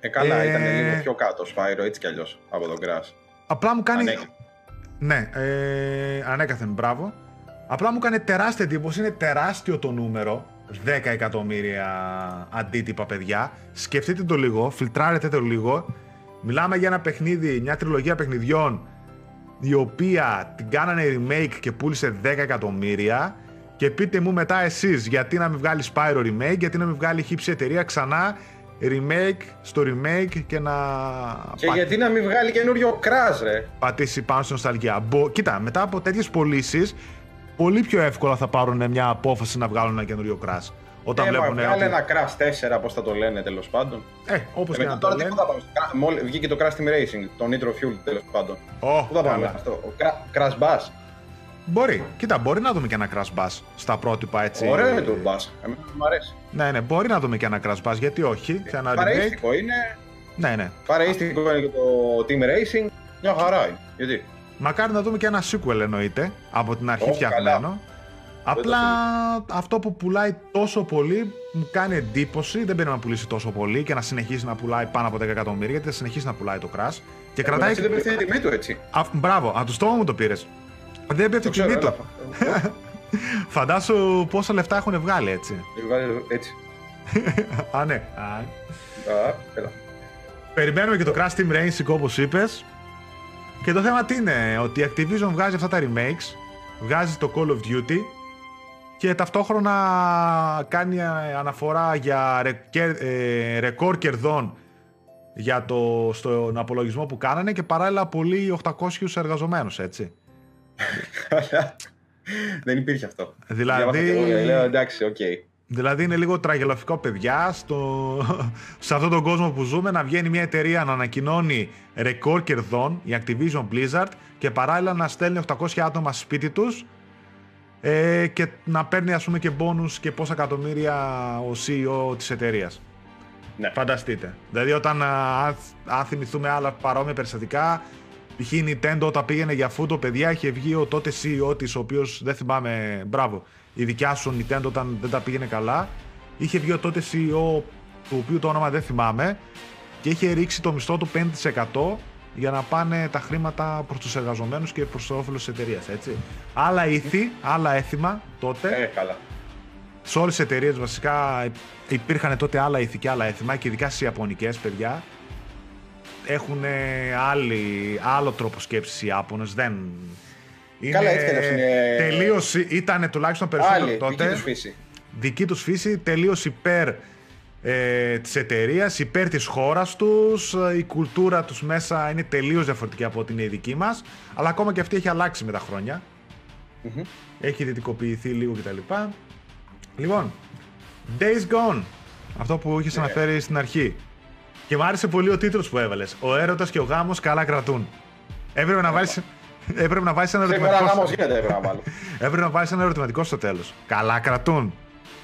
C: Ε, καλά,
A: Ε,
C: ήταν λίγο πιο κάτω, Spyro, έτσι κι αλλιώς, από τον Crash.
A: Απλά μου κάνει.
C: Ανέκαθεν.
A: Ναι, ε, ανέκαθεν, μπράβο. Απλά μου κάνει τεράστια εντύπωση. Είναι τεράστιο το νούμερο. 10 εκατομμύρια αντίτυπα, παιδιά. Σκεφτείτε το λίγο, φιλτράρετε το λίγο. Μιλάμε για ένα παιχνίδι, μια τριλογία παιχνιδιών η οποία την κάνανε remake και πούλησε 10 εκατομμύρια. Και πείτε μου μετά εσείς γιατί να μην βγάλει Spyro remake, γιατί να μην βγάλει χύψη εταιρεία ξανά remake στο remake και να
C: Και
A: πα-
C: γιατί να μην βγάλει καινούριο Crash, ρε;
A: πατήσει πάνω στην νοσταλγία. Μπο... Κοίτα, μετά από τέτοιες πωλήσεις, πολύ πιο εύκολα θα πάρουν μια απόφαση να βγάλουν ένα καινούριο crash. Όταν
C: Ε, μα
A: βλέπουν
C: βγάλε
A: ότι...
C: ένα Crash 4, πώς θα το λένε τέλος πάντων.
A: Ε, όπως
C: Ε,
A: και
C: μετά
A: να το
C: τώρα τι
A: λένε.
C: πού θα πάμε. στο Crash- μόλι- Βγήκε το Crash Team Racing, το Nitro Fuel τέλος πάντων.
A: Ω,
C: Πού θα πάμε
A: καλά.
C: αυτό, ο Cra- Crash Bass.
A: Μπορεί. Κοίτα, μπορεί να δούμε και ένα crash bass στα πρότυπα έτσι.
C: Ωραίο είναι το Bass. Εμένα μου αρέσει.
A: Ναι, ναι, μπορεί να δούμε και ένα crash bass. Γιατί όχι, σε ένα remake.
C: Παρεΐστικο είναι.
A: Ναι, ναι.
C: Παρεΐστικο είναι και το Team Racing. Μια χαρά είναι. Γιατί;
A: Μακάρι να δούμε και ένα sequel εννοείται. Από την αρχή
C: Ω,
A: φτιαγμένο.
C: καλά.
A: Απλά αυτό που πουλάει τόσο πολύ μου κάνει εντύπωση. Δεν πρέπει να πουλήσει τόσο πολύ και να συνεχίσει να πουλάει πάνω από 10 εκατομμύρια, γιατί θα συνεχίσει να πουλάει το crash. Και κρατάει.
C: Εντάξει, δεν πέφτει η τιμή του έτσι.
A: Α, μπράβο, από το στόμα μου το πήρες. Δεν πέφτει
C: Το
A: η τιμή
C: ξέρω,
A: του.
C: έλα.
A: Φαντάσου πόσα λεφτά έχουν βγάλει έτσι.
C: Ε, βγάλε Έτσι.
A: Α, ναι. Α,
C: Α, έλα.
A: Περιμένουμε και το Crash Team Racing όπως είπες. Και το θέμα τι είναι, ότι η Activision βγάζει αυτά τα remakes, βγάζει το Call of Duty και ταυτόχρονα κάνει ε, αναφορά για ρεκ- ε, ρεκόρ κερδών για το, στον απολογισμό που κάνανε και παράλληλα απολύει 800 εργαζομένους, έτσι.
C: Δεν υπήρχε αυτό.
A: Δηλαδή-
C: Διάβασα και εγώ, Λέω εντάξει, οκ.
A: Δηλαδή είναι λίγο τραγελαφικό παιδιά στο... σε αυτόν τον κόσμο που ζούμε να βγαίνει μια εταιρεία να ανακοινώνει ρεκόρ κερδών, η Activision Blizzard και παράλληλα να στέλνει 800 άτομα σπίτι τους ε, και να παίρνει ας πούμε και μπόνους και πόσα εκατομμύρια ο CEO της εταιρείας.
C: Ναι.
A: Φανταστείτε. Δηλαδή, όταν α, αν θυμηθούμε άλλα παρόμοια περιστατικά, π.χ. η Nintendo όταν πήγαινε για φούτο, παιδιά, είχε βγει ο τότε CEO της, ο οποίος δεν θυμάμαι, μπράβο, η δικιά σου Nintendo όταν δεν τα πήγαινε καλά. Είχε βγει ο τότε CEO, του οποίου το όνομα δεν θυμάμαι, και είχε ρίξει το μισθό του 5% για να πάνε τα χρήματα προς τους εργαζομένους και προς το όφελος της εταιρείας. Άλλα ήθη, άλλα έθιμα τότε
C: Ε, καλά.
A: σε όλες τις εταιρείες βασικά υπήρχαν τότε άλλα ηθική, άλλα έθιμα και ειδικά στις Ιαπωνικές παιδιά έχουν άλλη, άλλο τρόπο σκέψης οι Ιάπωνες. Δεν. Είναι
C: Καλά, έτσι κι αλλιώς είναι-
A: Τελείως ήταν τουλάχιστον περισσότερο
C: Άλλη,
A: τότε.
C: δική τους φύση.
A: Δική τους φύση, τελείως υπέρ ε, της εταιρείας, υπέρ της χώρας τους, ε, η κουλτούρα τους μέσα είναι τελείως διαφορετική από ό,τι είναι η δική μας, αλλά ακόμα και αυτή έχει αλλάξει με τα χρόνια. Έχει δυτικοποιηθεί λίγο κτλ. Λοιπόν, Days Gone, αυτό που είχες αναφέρει στην αρχή. Και μου άρεσε πολύ ο τίτλος που έβαλες. Ο έρωτας και ο γάμος καλά κρατούν. Έπρεπε να βάλεις, έπρεπε να βάλεις ένα
C: Σήμερα
A: ερωτηματικό.
C: γάμος γίνεται, έπρεπε να βάλω.
A: Έπρεπε να βάλει ένα ερωτηματικό στο τέλος. Καλά κρατούν.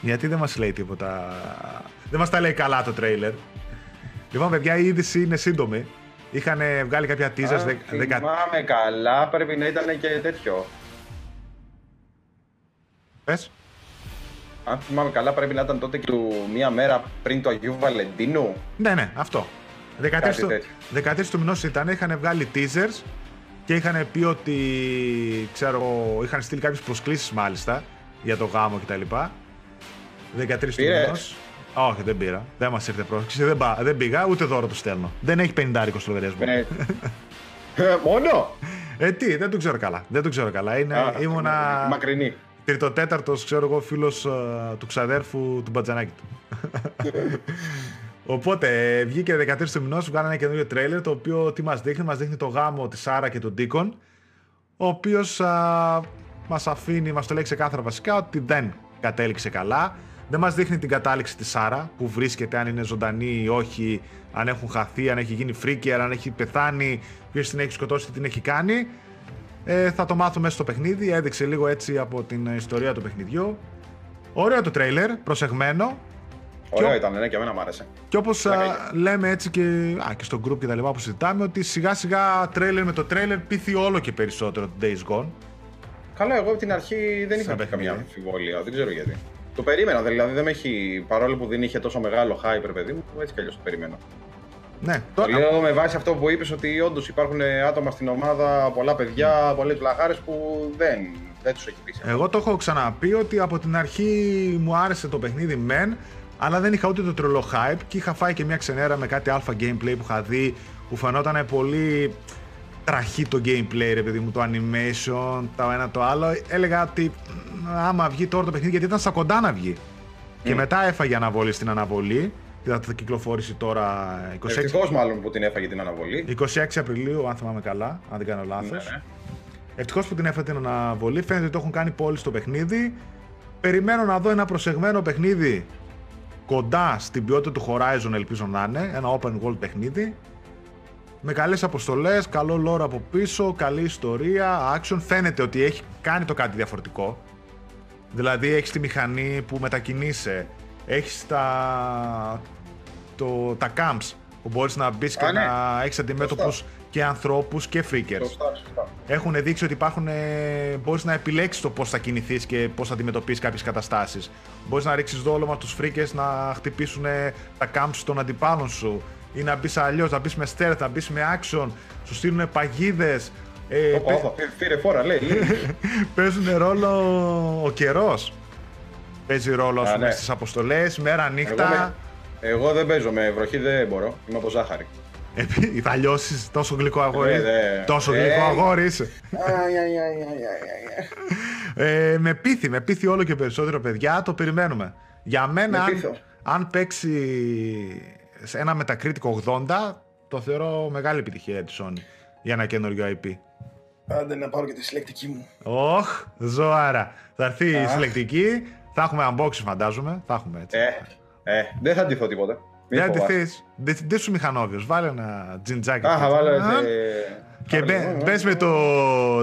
A: Γιατί δεν μας λέει τίποτα. Δεν μας τα λέει καλά το τρέιλερ. Λοιπόν, παιδιά, η είδηση είναι σύντομη. Είχαν βγάλει κάποια teasers.
C: Αν
A: δε- δεκα-
C: θυμάμαι καλά, πρέπει να ήταν και τέτοιο.
A: Πες.
C: Αν θυμάμαι καλά, πρέπει να ήταν τότε και του μία μέρα πριν το Αγίου Βαλεντίνου.
A: Ναι, ναι, αυτό. 13
C: Κάτι
A: του,
C: τέτοιο.
A: 13 του μηνός ήταν, είχαν βγάλει teasers και είχαν πει ότι, ξέρω εγώ, είχαν στείλει κάποιες προσκλήσεις μάλιστα για το γάμο κτλ. 13 του
C: Πήρες;
A: μηνός. Όχι, δεν πήρα. Δεν μας ήρθε πρόσκληση. Δεν, πά- δεν πήγα, ούτε δώρο του στέλνω. Δεν έχει 50 στο λογαριασμό.
C: Ναι. Ε, Μόνο!
A: Ε, τι, δεν το ξέρω καλά. Δεν το ξέρω καλά. Είναι,
C: Α,
A: ήμουνα
C: Μακρινή.
A: τριτοτέταρτος, ξέρω εγώ, φίλος ε, του ξαδέρφου του Μπατζανάκη του. Οπότε ε, βγήκε 13 του μηνός, βγάλανε ένα καινούριο τρέιλερ, το οποίο τι μας δείχνει, μας δείχνει το γάμο της Σάρα και του Ντίκον, ο οποίος α, μας αφήνει, μας το λέει ξεκάθαρα βασικά, ότι δεν κατέληξε καλά. Δεν μας δείχνει την κατάληξη της Σάρα, που βρίσκεται, αν είναι ζωντανή ή όχι, αν έχουν χαθεί, αν έχει γίνει φρίκερ, αν έχει πεθάνει, ποιος την έχει σκοτώσει, τι την έχει κάνει. Ε, θα το μάθουμε μέσα στο παιχνίδι, έδειξε λίγο έτσι από την ιστορία του παιχνιδιού. Ωραίο το τρέιλερ, προσεγμένο,
C: Ωραίο ήταν, ναι, και εμένα μου άρεσε.
A: και όπως
C: Πλάκα
A: λέμε έτσι και, α, και στο group και τα λοιπά που συζητάμε, ότι σιγά σιγά τρέιλερ με το τρέιλερ πείθει όλο και περισσότερο το Days Gone.
C: Καλά, εγώ από την αρχή δεν είχα
A: Σαν
C: και καμία
A: παιχνίδι.
C: αμφιβολία, δεν ξέρω γιατί. Το περίμενα, δηλαδή δεν με έχει, παρόλο που δεν είχε τόσο μεγάλο hype, ρε παιδί μου, έτσι κι αλλιώς το περιμένω.
A: Ναι,
C: Το
A: τώρα.
C: λέω με βάση αυτό που είπες ότι όντως υπάρχουν άτομα στην ομάδα, πολλά παιδιά, πολλέ βλαχάρες που δεν, δεν τους έχει πείσει.
A: Εγώ το έχω ξαναπεί ότι από την αρχή μου άρεσε το παιχνίδι μεν, αλλά δεν είχα ούτε το τρελό hype και είχα φάει και μια ξενέρα με κάτι αλφα gameplay που είχα δει που φαινόταν πολύ τραχή το gameplay, ρε παιδί μου, το animation, το ένα το άλλο. Έλεγα ότι «Μ, άμα βγει τώρα το παιχνίδι, γιατί ήταν στα κοντά να βγει. Και μετά έφαγε αναβολή στην αναβολή. και Θα, θα κυκλοφορήσει τώρα 26,
C: Ευτυχώς μάλλον που την έφαγε την αναβολή.
A: 26 Απριλίου, αν θυμάμαι καλά, αν δεν κάνω λάθος.
C: Ναι, ναι.
A: Ευτυχώς που την έφερε την αναβολή. Φαίνεται ότι το έχουν κάνει πόλη στο παιχνίδι. Περιμένω να δω ένα προσεγμένο παιχνίδι κοντά στην ποιότητα του Horizon, ελπίζω να είναι. Ένα open world παιχνίδι. Με καλές αποστολές, καλό lore από πίσω, καλή ιστορία, action. Φαίνεται ότι έχει κάνει το κάτι διαφορετικό. Δηλαδή έχεις τη μηχανή που μετακινείσαι. Έχεις τα, το, τα camps που μπορείς να μπεις και
C: Α, ναι.
A: να έχεις αντιμέτωπους και ανθρώπους και freakers.
C: Σωστά, σωστά.
A: Έχουν δείξει ότι υπάρχουν. Ε, Μπορείς να επιλέξεις το πώς θα κινηθείς και πώς θα αντιμετωπίσεις κάποιες καταστάσεις. Μπορείς να ρίξεις δόλωμα στους φρίκε να χτυπήσουν ε, τα camps των αντιπάλων σου. Ή να μπεις αλλιώς, να μπεις με stealth, να μπεις με action. Σου στείλουν παγίδες. Ε,
C: Όπα, όπα, πή- πήρε φόρα, λέει. λέει.
A: παίζουν ρόλο ο καιρός. Παίζει ρόλο ας
C: Α,
A: πούμε,
C: ναι.
A: στις αποστολές, μέρα,
C: Εγώ,
A: νύχτα.
C: με- εγώ δεν παίζω με βροχή, δεν μπορώ. Είμαι από ζάχαρη.
A: Επί- θα λιώσεις τόσο γλυκό αγόρι.
C: Ε, δε.
A: τόσο
C: Ε,
A: γλυκό αγόρι είσαι.
C: Αι, αι, αι, αι, αι, αι, αι.
A: Ε, με πείθει, με πείθει όλο και περισσότερο παιδιά, το περιμένουμε. Για μένα,
C: Με
A: αν,
C: πείθω.
A: αν παίξει σε ένα μετακρίτικο 80, το θεωρώ μεγάλη επιτυχία για της Sony για ένα καινούριο IP.
C: Άντε να πάρω και τη συλλεκτική μου.
A: Όχ, ζωάρα. Θα έρθει η
C: Αχ.
A: συλλεκτική, θα έχουμε unboxing φαντάζομαι, θα έχουμε έτσι.
C: Ε, ε, δεν θα αντιθώ τίποτα. Μη
A: Δεν
C: φοβάσαι.
A: αντιθείς. Δεν δεν σου μηχανόβιος. Βάλε ένα τζιντζάκι.
C: Α, θα βάλω.
A: Α,
C: ε,
A: Και
C: θα βάλω,
A: μπε-
C: ε,
A: μπες με το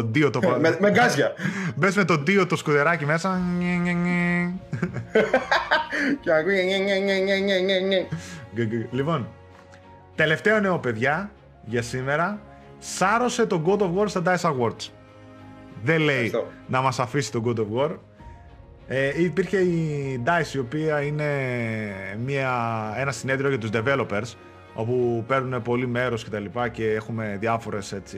A: ντίο το
C: Με, με γκάζια.
A: Μπες με το ντίο το σκουδεράκι μέσα. Νι, νι, νι.
C: Και ακούει. νιε, νιε, νιε, νιε, νιε, νιε, νιε.
A: Γκ, γκ. Λοιπόν, τελευταίο νέο παιδιά για σήμερα. Σάρωσε το God of War στα DICE Awards. Δεν λέει
C: Ευχαριστώ.
A: να μας αφήσει το God of War. Ε, υπήρχε η DICE η οποία είναι μια, ένα συνέδριο για τους developers όπου παίρνουν πολύ μέρος και τα λοιπά και έχουμε διάφορες έτσι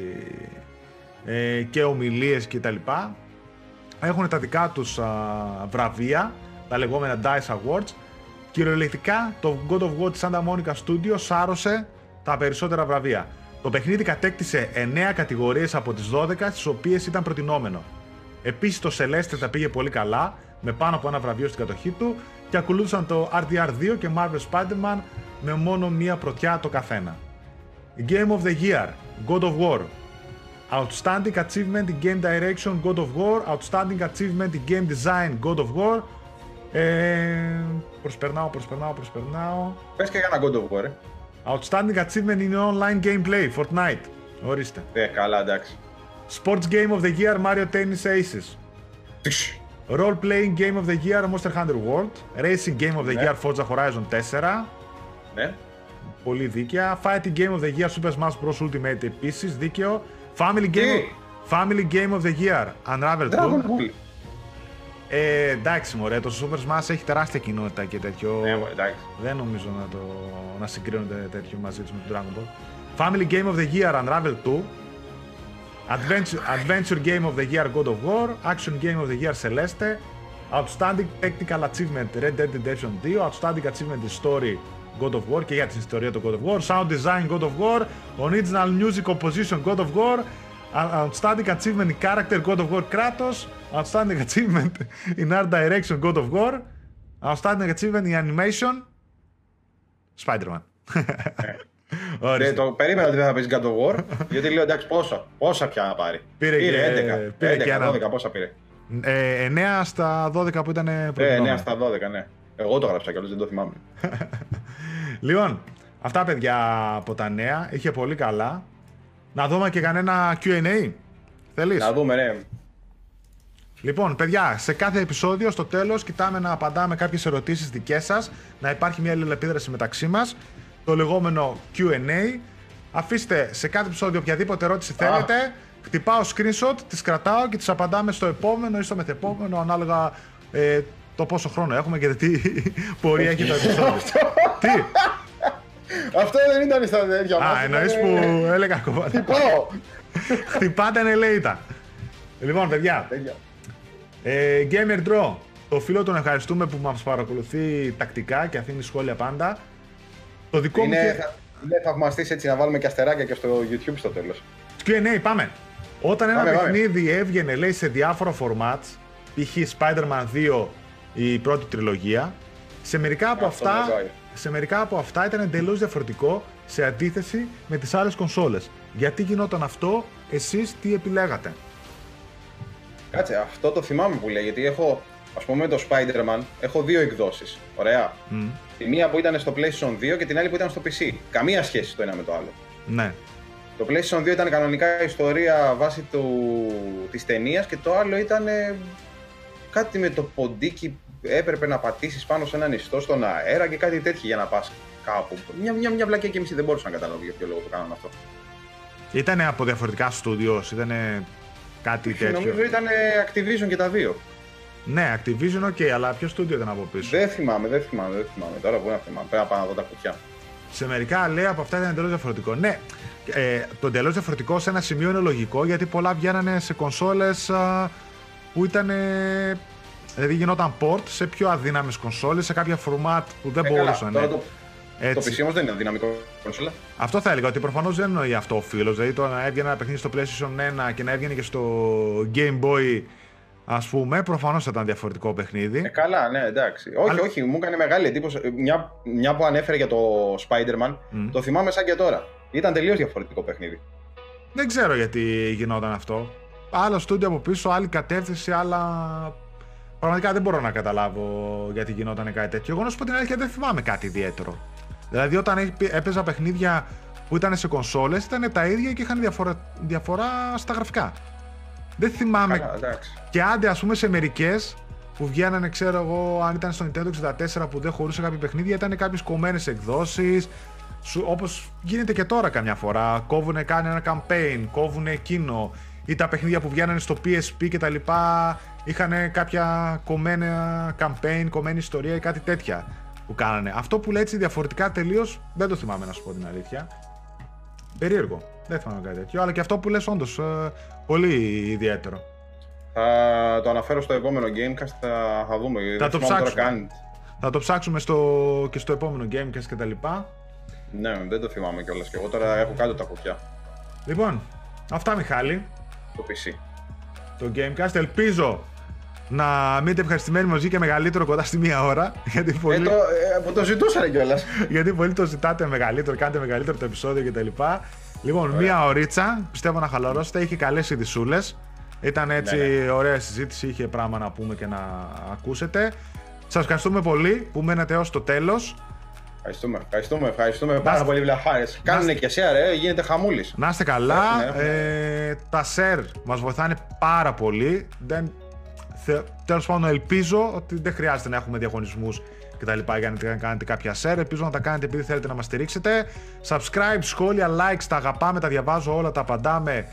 A: ε, και ομιλίες και τα λοιπά έχουν τα δικά τους α, βραβεία τα λεγόμενα DICE Awards Κυριολεκτικά το God of War της Santa Monica Studio σάρωσε τα περισσότερα βραβεία. Το παιχνίδι κατέκτησε 9 κατηγορίες από τις 12 στις οποίες ήταν προτινόμενο. Επίσης το Celeste τα πήγε πολύ καλά με πάνω από ένα βραβείο στην κατοχή του και ακολούθησαν το RDR2 και Marvel Spider-Man με μόνο μία πρωτιά το καθένα. Game of the Year, God of War. Outstanding Achievement in Game Direction, God of War. Outstanding Achievement in Game Design, God of War. Ε, προσπερνάω, προσπερνάω, προσπερνάω.
C: Πες και για ένα God of War, ε.
A: Outstanding Achievement in Online Gameplay, Fortnite. Ορίστε.
C: Ε, καλά, εντάξει.
A: Sports Game of the Year, Mario Tennis Aces.
C: Τυχ.
A: Role Playing Game of the Year, Monster Hunter World. Racing Game of the
C: Ναι.
A: Year, Forza Horizon 4.
C: Ναι.
A: Πολύ δίκαια. Fighting Game of the Year, Super Smash Bros. Ultimate επίσης, δίκαιο. Family Game, Family Game of the Year, Unravel 2.
C: Dragon Ball.
A: Ε, εντάξει, μωρέ, το Super Smash έχει τεράστια κοινότητα και τέτοιο.
C: Ναι, μωρέ, εντάξει.
A: Δεν νομίζω να, το, να συγκρίνονται τέτοιο μαζί του με το Dragon Ball. Family Game of the Year Unravel 2. Adventure, Adventure Game of the Year God of War. Action Game of the Year Celeste. Outstanding Technical Achievement Red Dead Redemption 2. Outstanding Achievement in Story God of War και για την ιστορία του God of War. Sound Design God of War. Original Music Composition God of War. Outstanding Achievement in Character God of War Kratos. Outstanding Achievement in Art Direction God of War. Outstanding Achievement in Animation Spider-Man.
C: Δεν,
A: Ορίστε.
C: το περίμενα ότι δεν θα παίζει God of War. γιατί λέω εντάξει, πόσα, πόσα πια να πάρει.
A: Πήρε και-
C: 11.
A: πήρε
C: 11,
A: και ένα.
C: 12, πόσα πήρε.
A: Ε, 9 στα 12 που ήταν
C: Ε,
A: προτινόμενα.
C: 9 στα 12, ναι. Εγώ το γράψα κιόλας, δεν το θυμάμαι.
A: Λοιπόν, αυτά παιδιά από τα νέα. Είχε πολύ καλά. Να δούμε και κανένα Q&A. Θέλεις;
C: Να δούμε, ναι.
A: Λοιπόν, παιδιά, σε κάθε επεισόδιο στο τέλος κοιτάμε να απαντάμε κάποιες ερωτήσεις δικές σας, να υπάρχει μια αλληλεπίδραση μεταξύ μας, το λεγόμενο Q&A. Αφήστε σε κάθε επεισόδιο οποιαδήποτε ερώτηση θέλετε, χτυπάω screenshot, τις κρατάω και τις απαντάμε στο επόμενο ή στο μεθεπόμενο, ανάλογα ε, το πόσο χρόνο έχουμε και τι πορεία έχει το επεισόδιο. τι;
C: Αυτό δεν ήταν στα τέτοια μας.
A: Α, εννοείς που έλεγα κομμάτι.
C: Πάω.
A: Χτυπάτε ελέητα. Λοιπόν, παιδιά,
C: Τέτοια.
A: Ε, Gamer Draw. Το φίλο τον ευχαριστούμε που μας παρακολουθεί τακτικά και αφήνει σχόλια πάντα. Το δικό μου
C: Είναι,
A: και...
C: θα- είναι θαυμαστής έτσι να βάλουμε και αστεράκια και στο YouTube στο τέλος.
A: Q&A, πάμε. Όταν ένα
C: Πάμε, πάμε.
A: παιχνίδι έβγαινε, λέει, σε διάφορα formats, π.χ. Spider-Man 2 η πρώτη τριλογία, σε μερικά από
C: Αυτό
A: αυτά,
C: μετράει.
A: σε μερικά από αυτά ήταν εντελώς διαφορετικό σε αντίθεση με τις άλλες κονσόλες. Γιατί γινόταν αυτό, εσείς τι επιλέγατε;
C: Κάτσε, αυτό το θυμάμαι που λέει, γιατί έχω, ας πούμε, το Spider-Man, έχω δύο εκδόσεις. Ωραία.
A: Μμ,
C: Τη μία που ήταν στο PlayStation 2 και την άλλη που ήταν στο PC. Καμία σχέση το ένα με το άλλο.
A: Ναι.
C: Το PlayStation 2 ήταν κανονικά ιστορία βάσει του... της ταινίας και το άλλο ήταν ε, κάτι με το ποντίκι έπρεπε να πατήσεις πάνω σε έναν ιστό στον αέρα και κάτι τέτοιο για να πας κάπου. Μια, μια, μια βλακία και εμείς δεν μπορούσα να καταλάβω για ποιο λόγο το κάνανε αυτό.
A: Ήταν από διαφορετικά studios, ήταν κάτι τέτοιο.
C: Νομίζω ήταν ε, Activision και τα δύο.
A: Ναι, Activision, ok, αλλά ποιο studio ήταν από πίσω;
C: Δεν θυμάμαι, δεν θυμάμαι, δεν θυμάμαι. Τώρα που να θυμάμαι, πρέπει να πάω να δω τα κουτιά.
A: Σε μερικά λέει από αυτά ήταν εντελώς διαφορετικό. Ναι, ε, το εντελώς διαφορετικό σε ένα σημείο είναι λογικό γιατί πολλά βγαίνανε σε κονσόλες που ήταν. ε, Δηλαδή γινόταν port σε πιο αδύναμες κονσόλες, σε κάποια format που δεν
C: Ε, καλά,
A: μπορούσαν.
C: τώρα
A: ναι.
C: το, το
A: Έτσι.
C: PC όμως δεν είναι δυναμικό κονσόλα.
A: Αυτό θα έλεγα ότι προφανώς δεν εννοεί αυτό ο φίλος. Δηλαδή το να έβγαινε ένα παιχνίδι στο PlayStation 1 και να έβγαινε και στο Game Boy, ας πούμε, προφανώς θα ήταν διαφορετικό παιχνίδι.
C: Ε, καλά, ναι, εντάξει. Όχι,
A: Αλλά-
C: όχι, μου έκανε μεγάλη εντύπωση. Ε, Μια, μια που ανέφερε για το Spider-Man,
A: Μμ.
C: το θυμάμαι σαν και τώρα. Ήταν τελείως διαφορετικό παιχνίδι.
A: Δεν ξέρω γιατί γινόταν αυτό. Άλλο στούντιο από πίσω, άλλη κατεύθυνση, άλλα. Πραγματικά δεν μπορώ να καταλάβω γιατί γινόταν κάτι τέτοιο. Εγώ να σου πω την αλήθεια δεν θυμάμαι κάτι ιδιαίτερο. Δηλαδή, όταν έπαι- έπαιζα παιχνίδια που ήταν σε κονσόλες, ήταν τα ίδια και είχαν διαφορά, διαφορά στα γραφικά. Δεν θυμάμαι.
C: Καλά, εντάξει.
A: Και άντε, ας πούμε, σε μερικές που βγαίνανε, ξέρω εγώ, αν ήταν στο Nintendo 64 που δεν χωρούσε κάποια παιχνίδια, ήταν κάποιες κομμένες εκδόσεις. Όπως γίνεται και τώρα καμιά φορά. Κόβουνε, κάνει ένα campaign, κόβουνε εκείνο. Ή τα παιχνίδια που βγαίνανε στο PSP και τα λοιπά είχαν κάποια κομμένα campaign, κομμένη ιστορία ή κάτι τέτοια που κάνανε. Αυτό που λέει έτσι διαφορετικά τελείως δεν το θυμάμαι να σου πω την αλήθεια. Περίεργο. Δεν θυμάμαι κάτι τέτοιο. Αλλά και αυτό που λες όντως ε, πολύ ιδιαίτερο.
C: Θα το αναφέρω στο επόμενο Gamecast, θα, θα δούμε.
A: Θα
C: Δεν
A: το
C: θυμάμαι
A: ψάξουμε.
C: Τώρα καν.
A: Θα το ψάξουμε στο, και στο επόμενο Gamecast και τα λοιπά.
C: Ναι, δεν το θυμάμαι κιόλας. Και εγώ τώρα έχω κάτω τα κουπιά.
A: Λοιπόν, αυτά Μιχάλη,
C: Το PC.
A: το Gamecast. Ελπίζω να μείνετε ευχαριστημένοι μαζί και μεγαλύτερο κοντά στη μία ώρα. Γιατί
C: Ε,
A: πολύ,
C: το, ε, που το ζητούσαν κιόλας.
A: γιατί πολύ το ζητάτε μεγαλύτερο, κάντε μεγαλύτερο το επεισόδιο κτλ. Λοιπόν, μία ωρίτσα, πιστεύω να χαλαρώσετε. Είχε καλές ειδισούλες. Ήταν έτσι
C: Ναι,
A: ωραία συζήτηση, είχε πράγμα να πούμε και να ακούσετε. Σας ευχαριστούμε πολύ που μένατε ως το τέλος.
C: Ευχαριστούμε, ευχαριστούμε, ευχαριστούμε πάρα
A: Να-
C: πολύ βλαχάρε. Κάνουν και share, ρε, γίνεται χαμούλης.
A: Να είστε καλά.
C: Ναι, ναι.
A: Ε, τα share μας βοηθάνε πάρα πολύ. Δεν, θε, τέλος πάντων ελπίζω ότι δεν χρειάζεται να έχουμε διαγωνισμούς και τα λοιπά για να κάνετε κάποια share. Ελπίζω να τα κάνετε επειδή θέλετε να μας στηρίξετε. Subscribe, σχόλια, likes, τα αγαπάμε, τα διαβάζω όλα, τα απαντάμε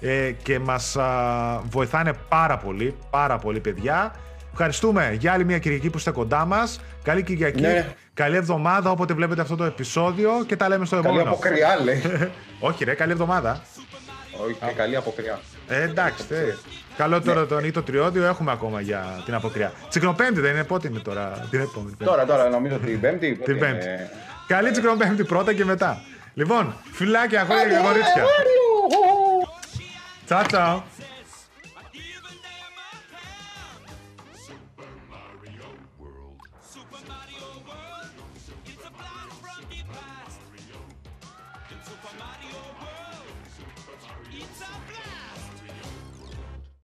A: ε, και μας α, βοηθάνε πάρα πολύ, πάρα πολύ παιδιά. Ευχαριστούμε για άλλη μια Κυριακή που είστε κοντά μας. Καλή Κυριακή,
C: Ναι.
A: καλή εβδομάδα όποτε βλέπετε αυτό το επεισόδιο και τα λέμε στο
C: Καλή
A: επόμενο.
C: αποκριά, λέει.
A: Όχι ρε, καλή εβδομάδα.
C: Όχι, και καλή αποκριά.
A: Ε, εντάξει, τε. Καλό τώρα τον ή το τριώδιο έχουμε ακόμα για την αποκριά. Τσικνοπέμπτη δεν είναι, πότε είναι τώρα, την επόμενη. πέμπτη.
C: Τώρα, τώρα, νομίζω την Πέμπτη. πότε
A: Την πέμπτη.
C: είναι;
A: Καλή τσικνοπέμπτη πρώτα και μετά. Λοιπόν, φιλάκια, αγόρια και κορίτσια. Τσάου, τσάου.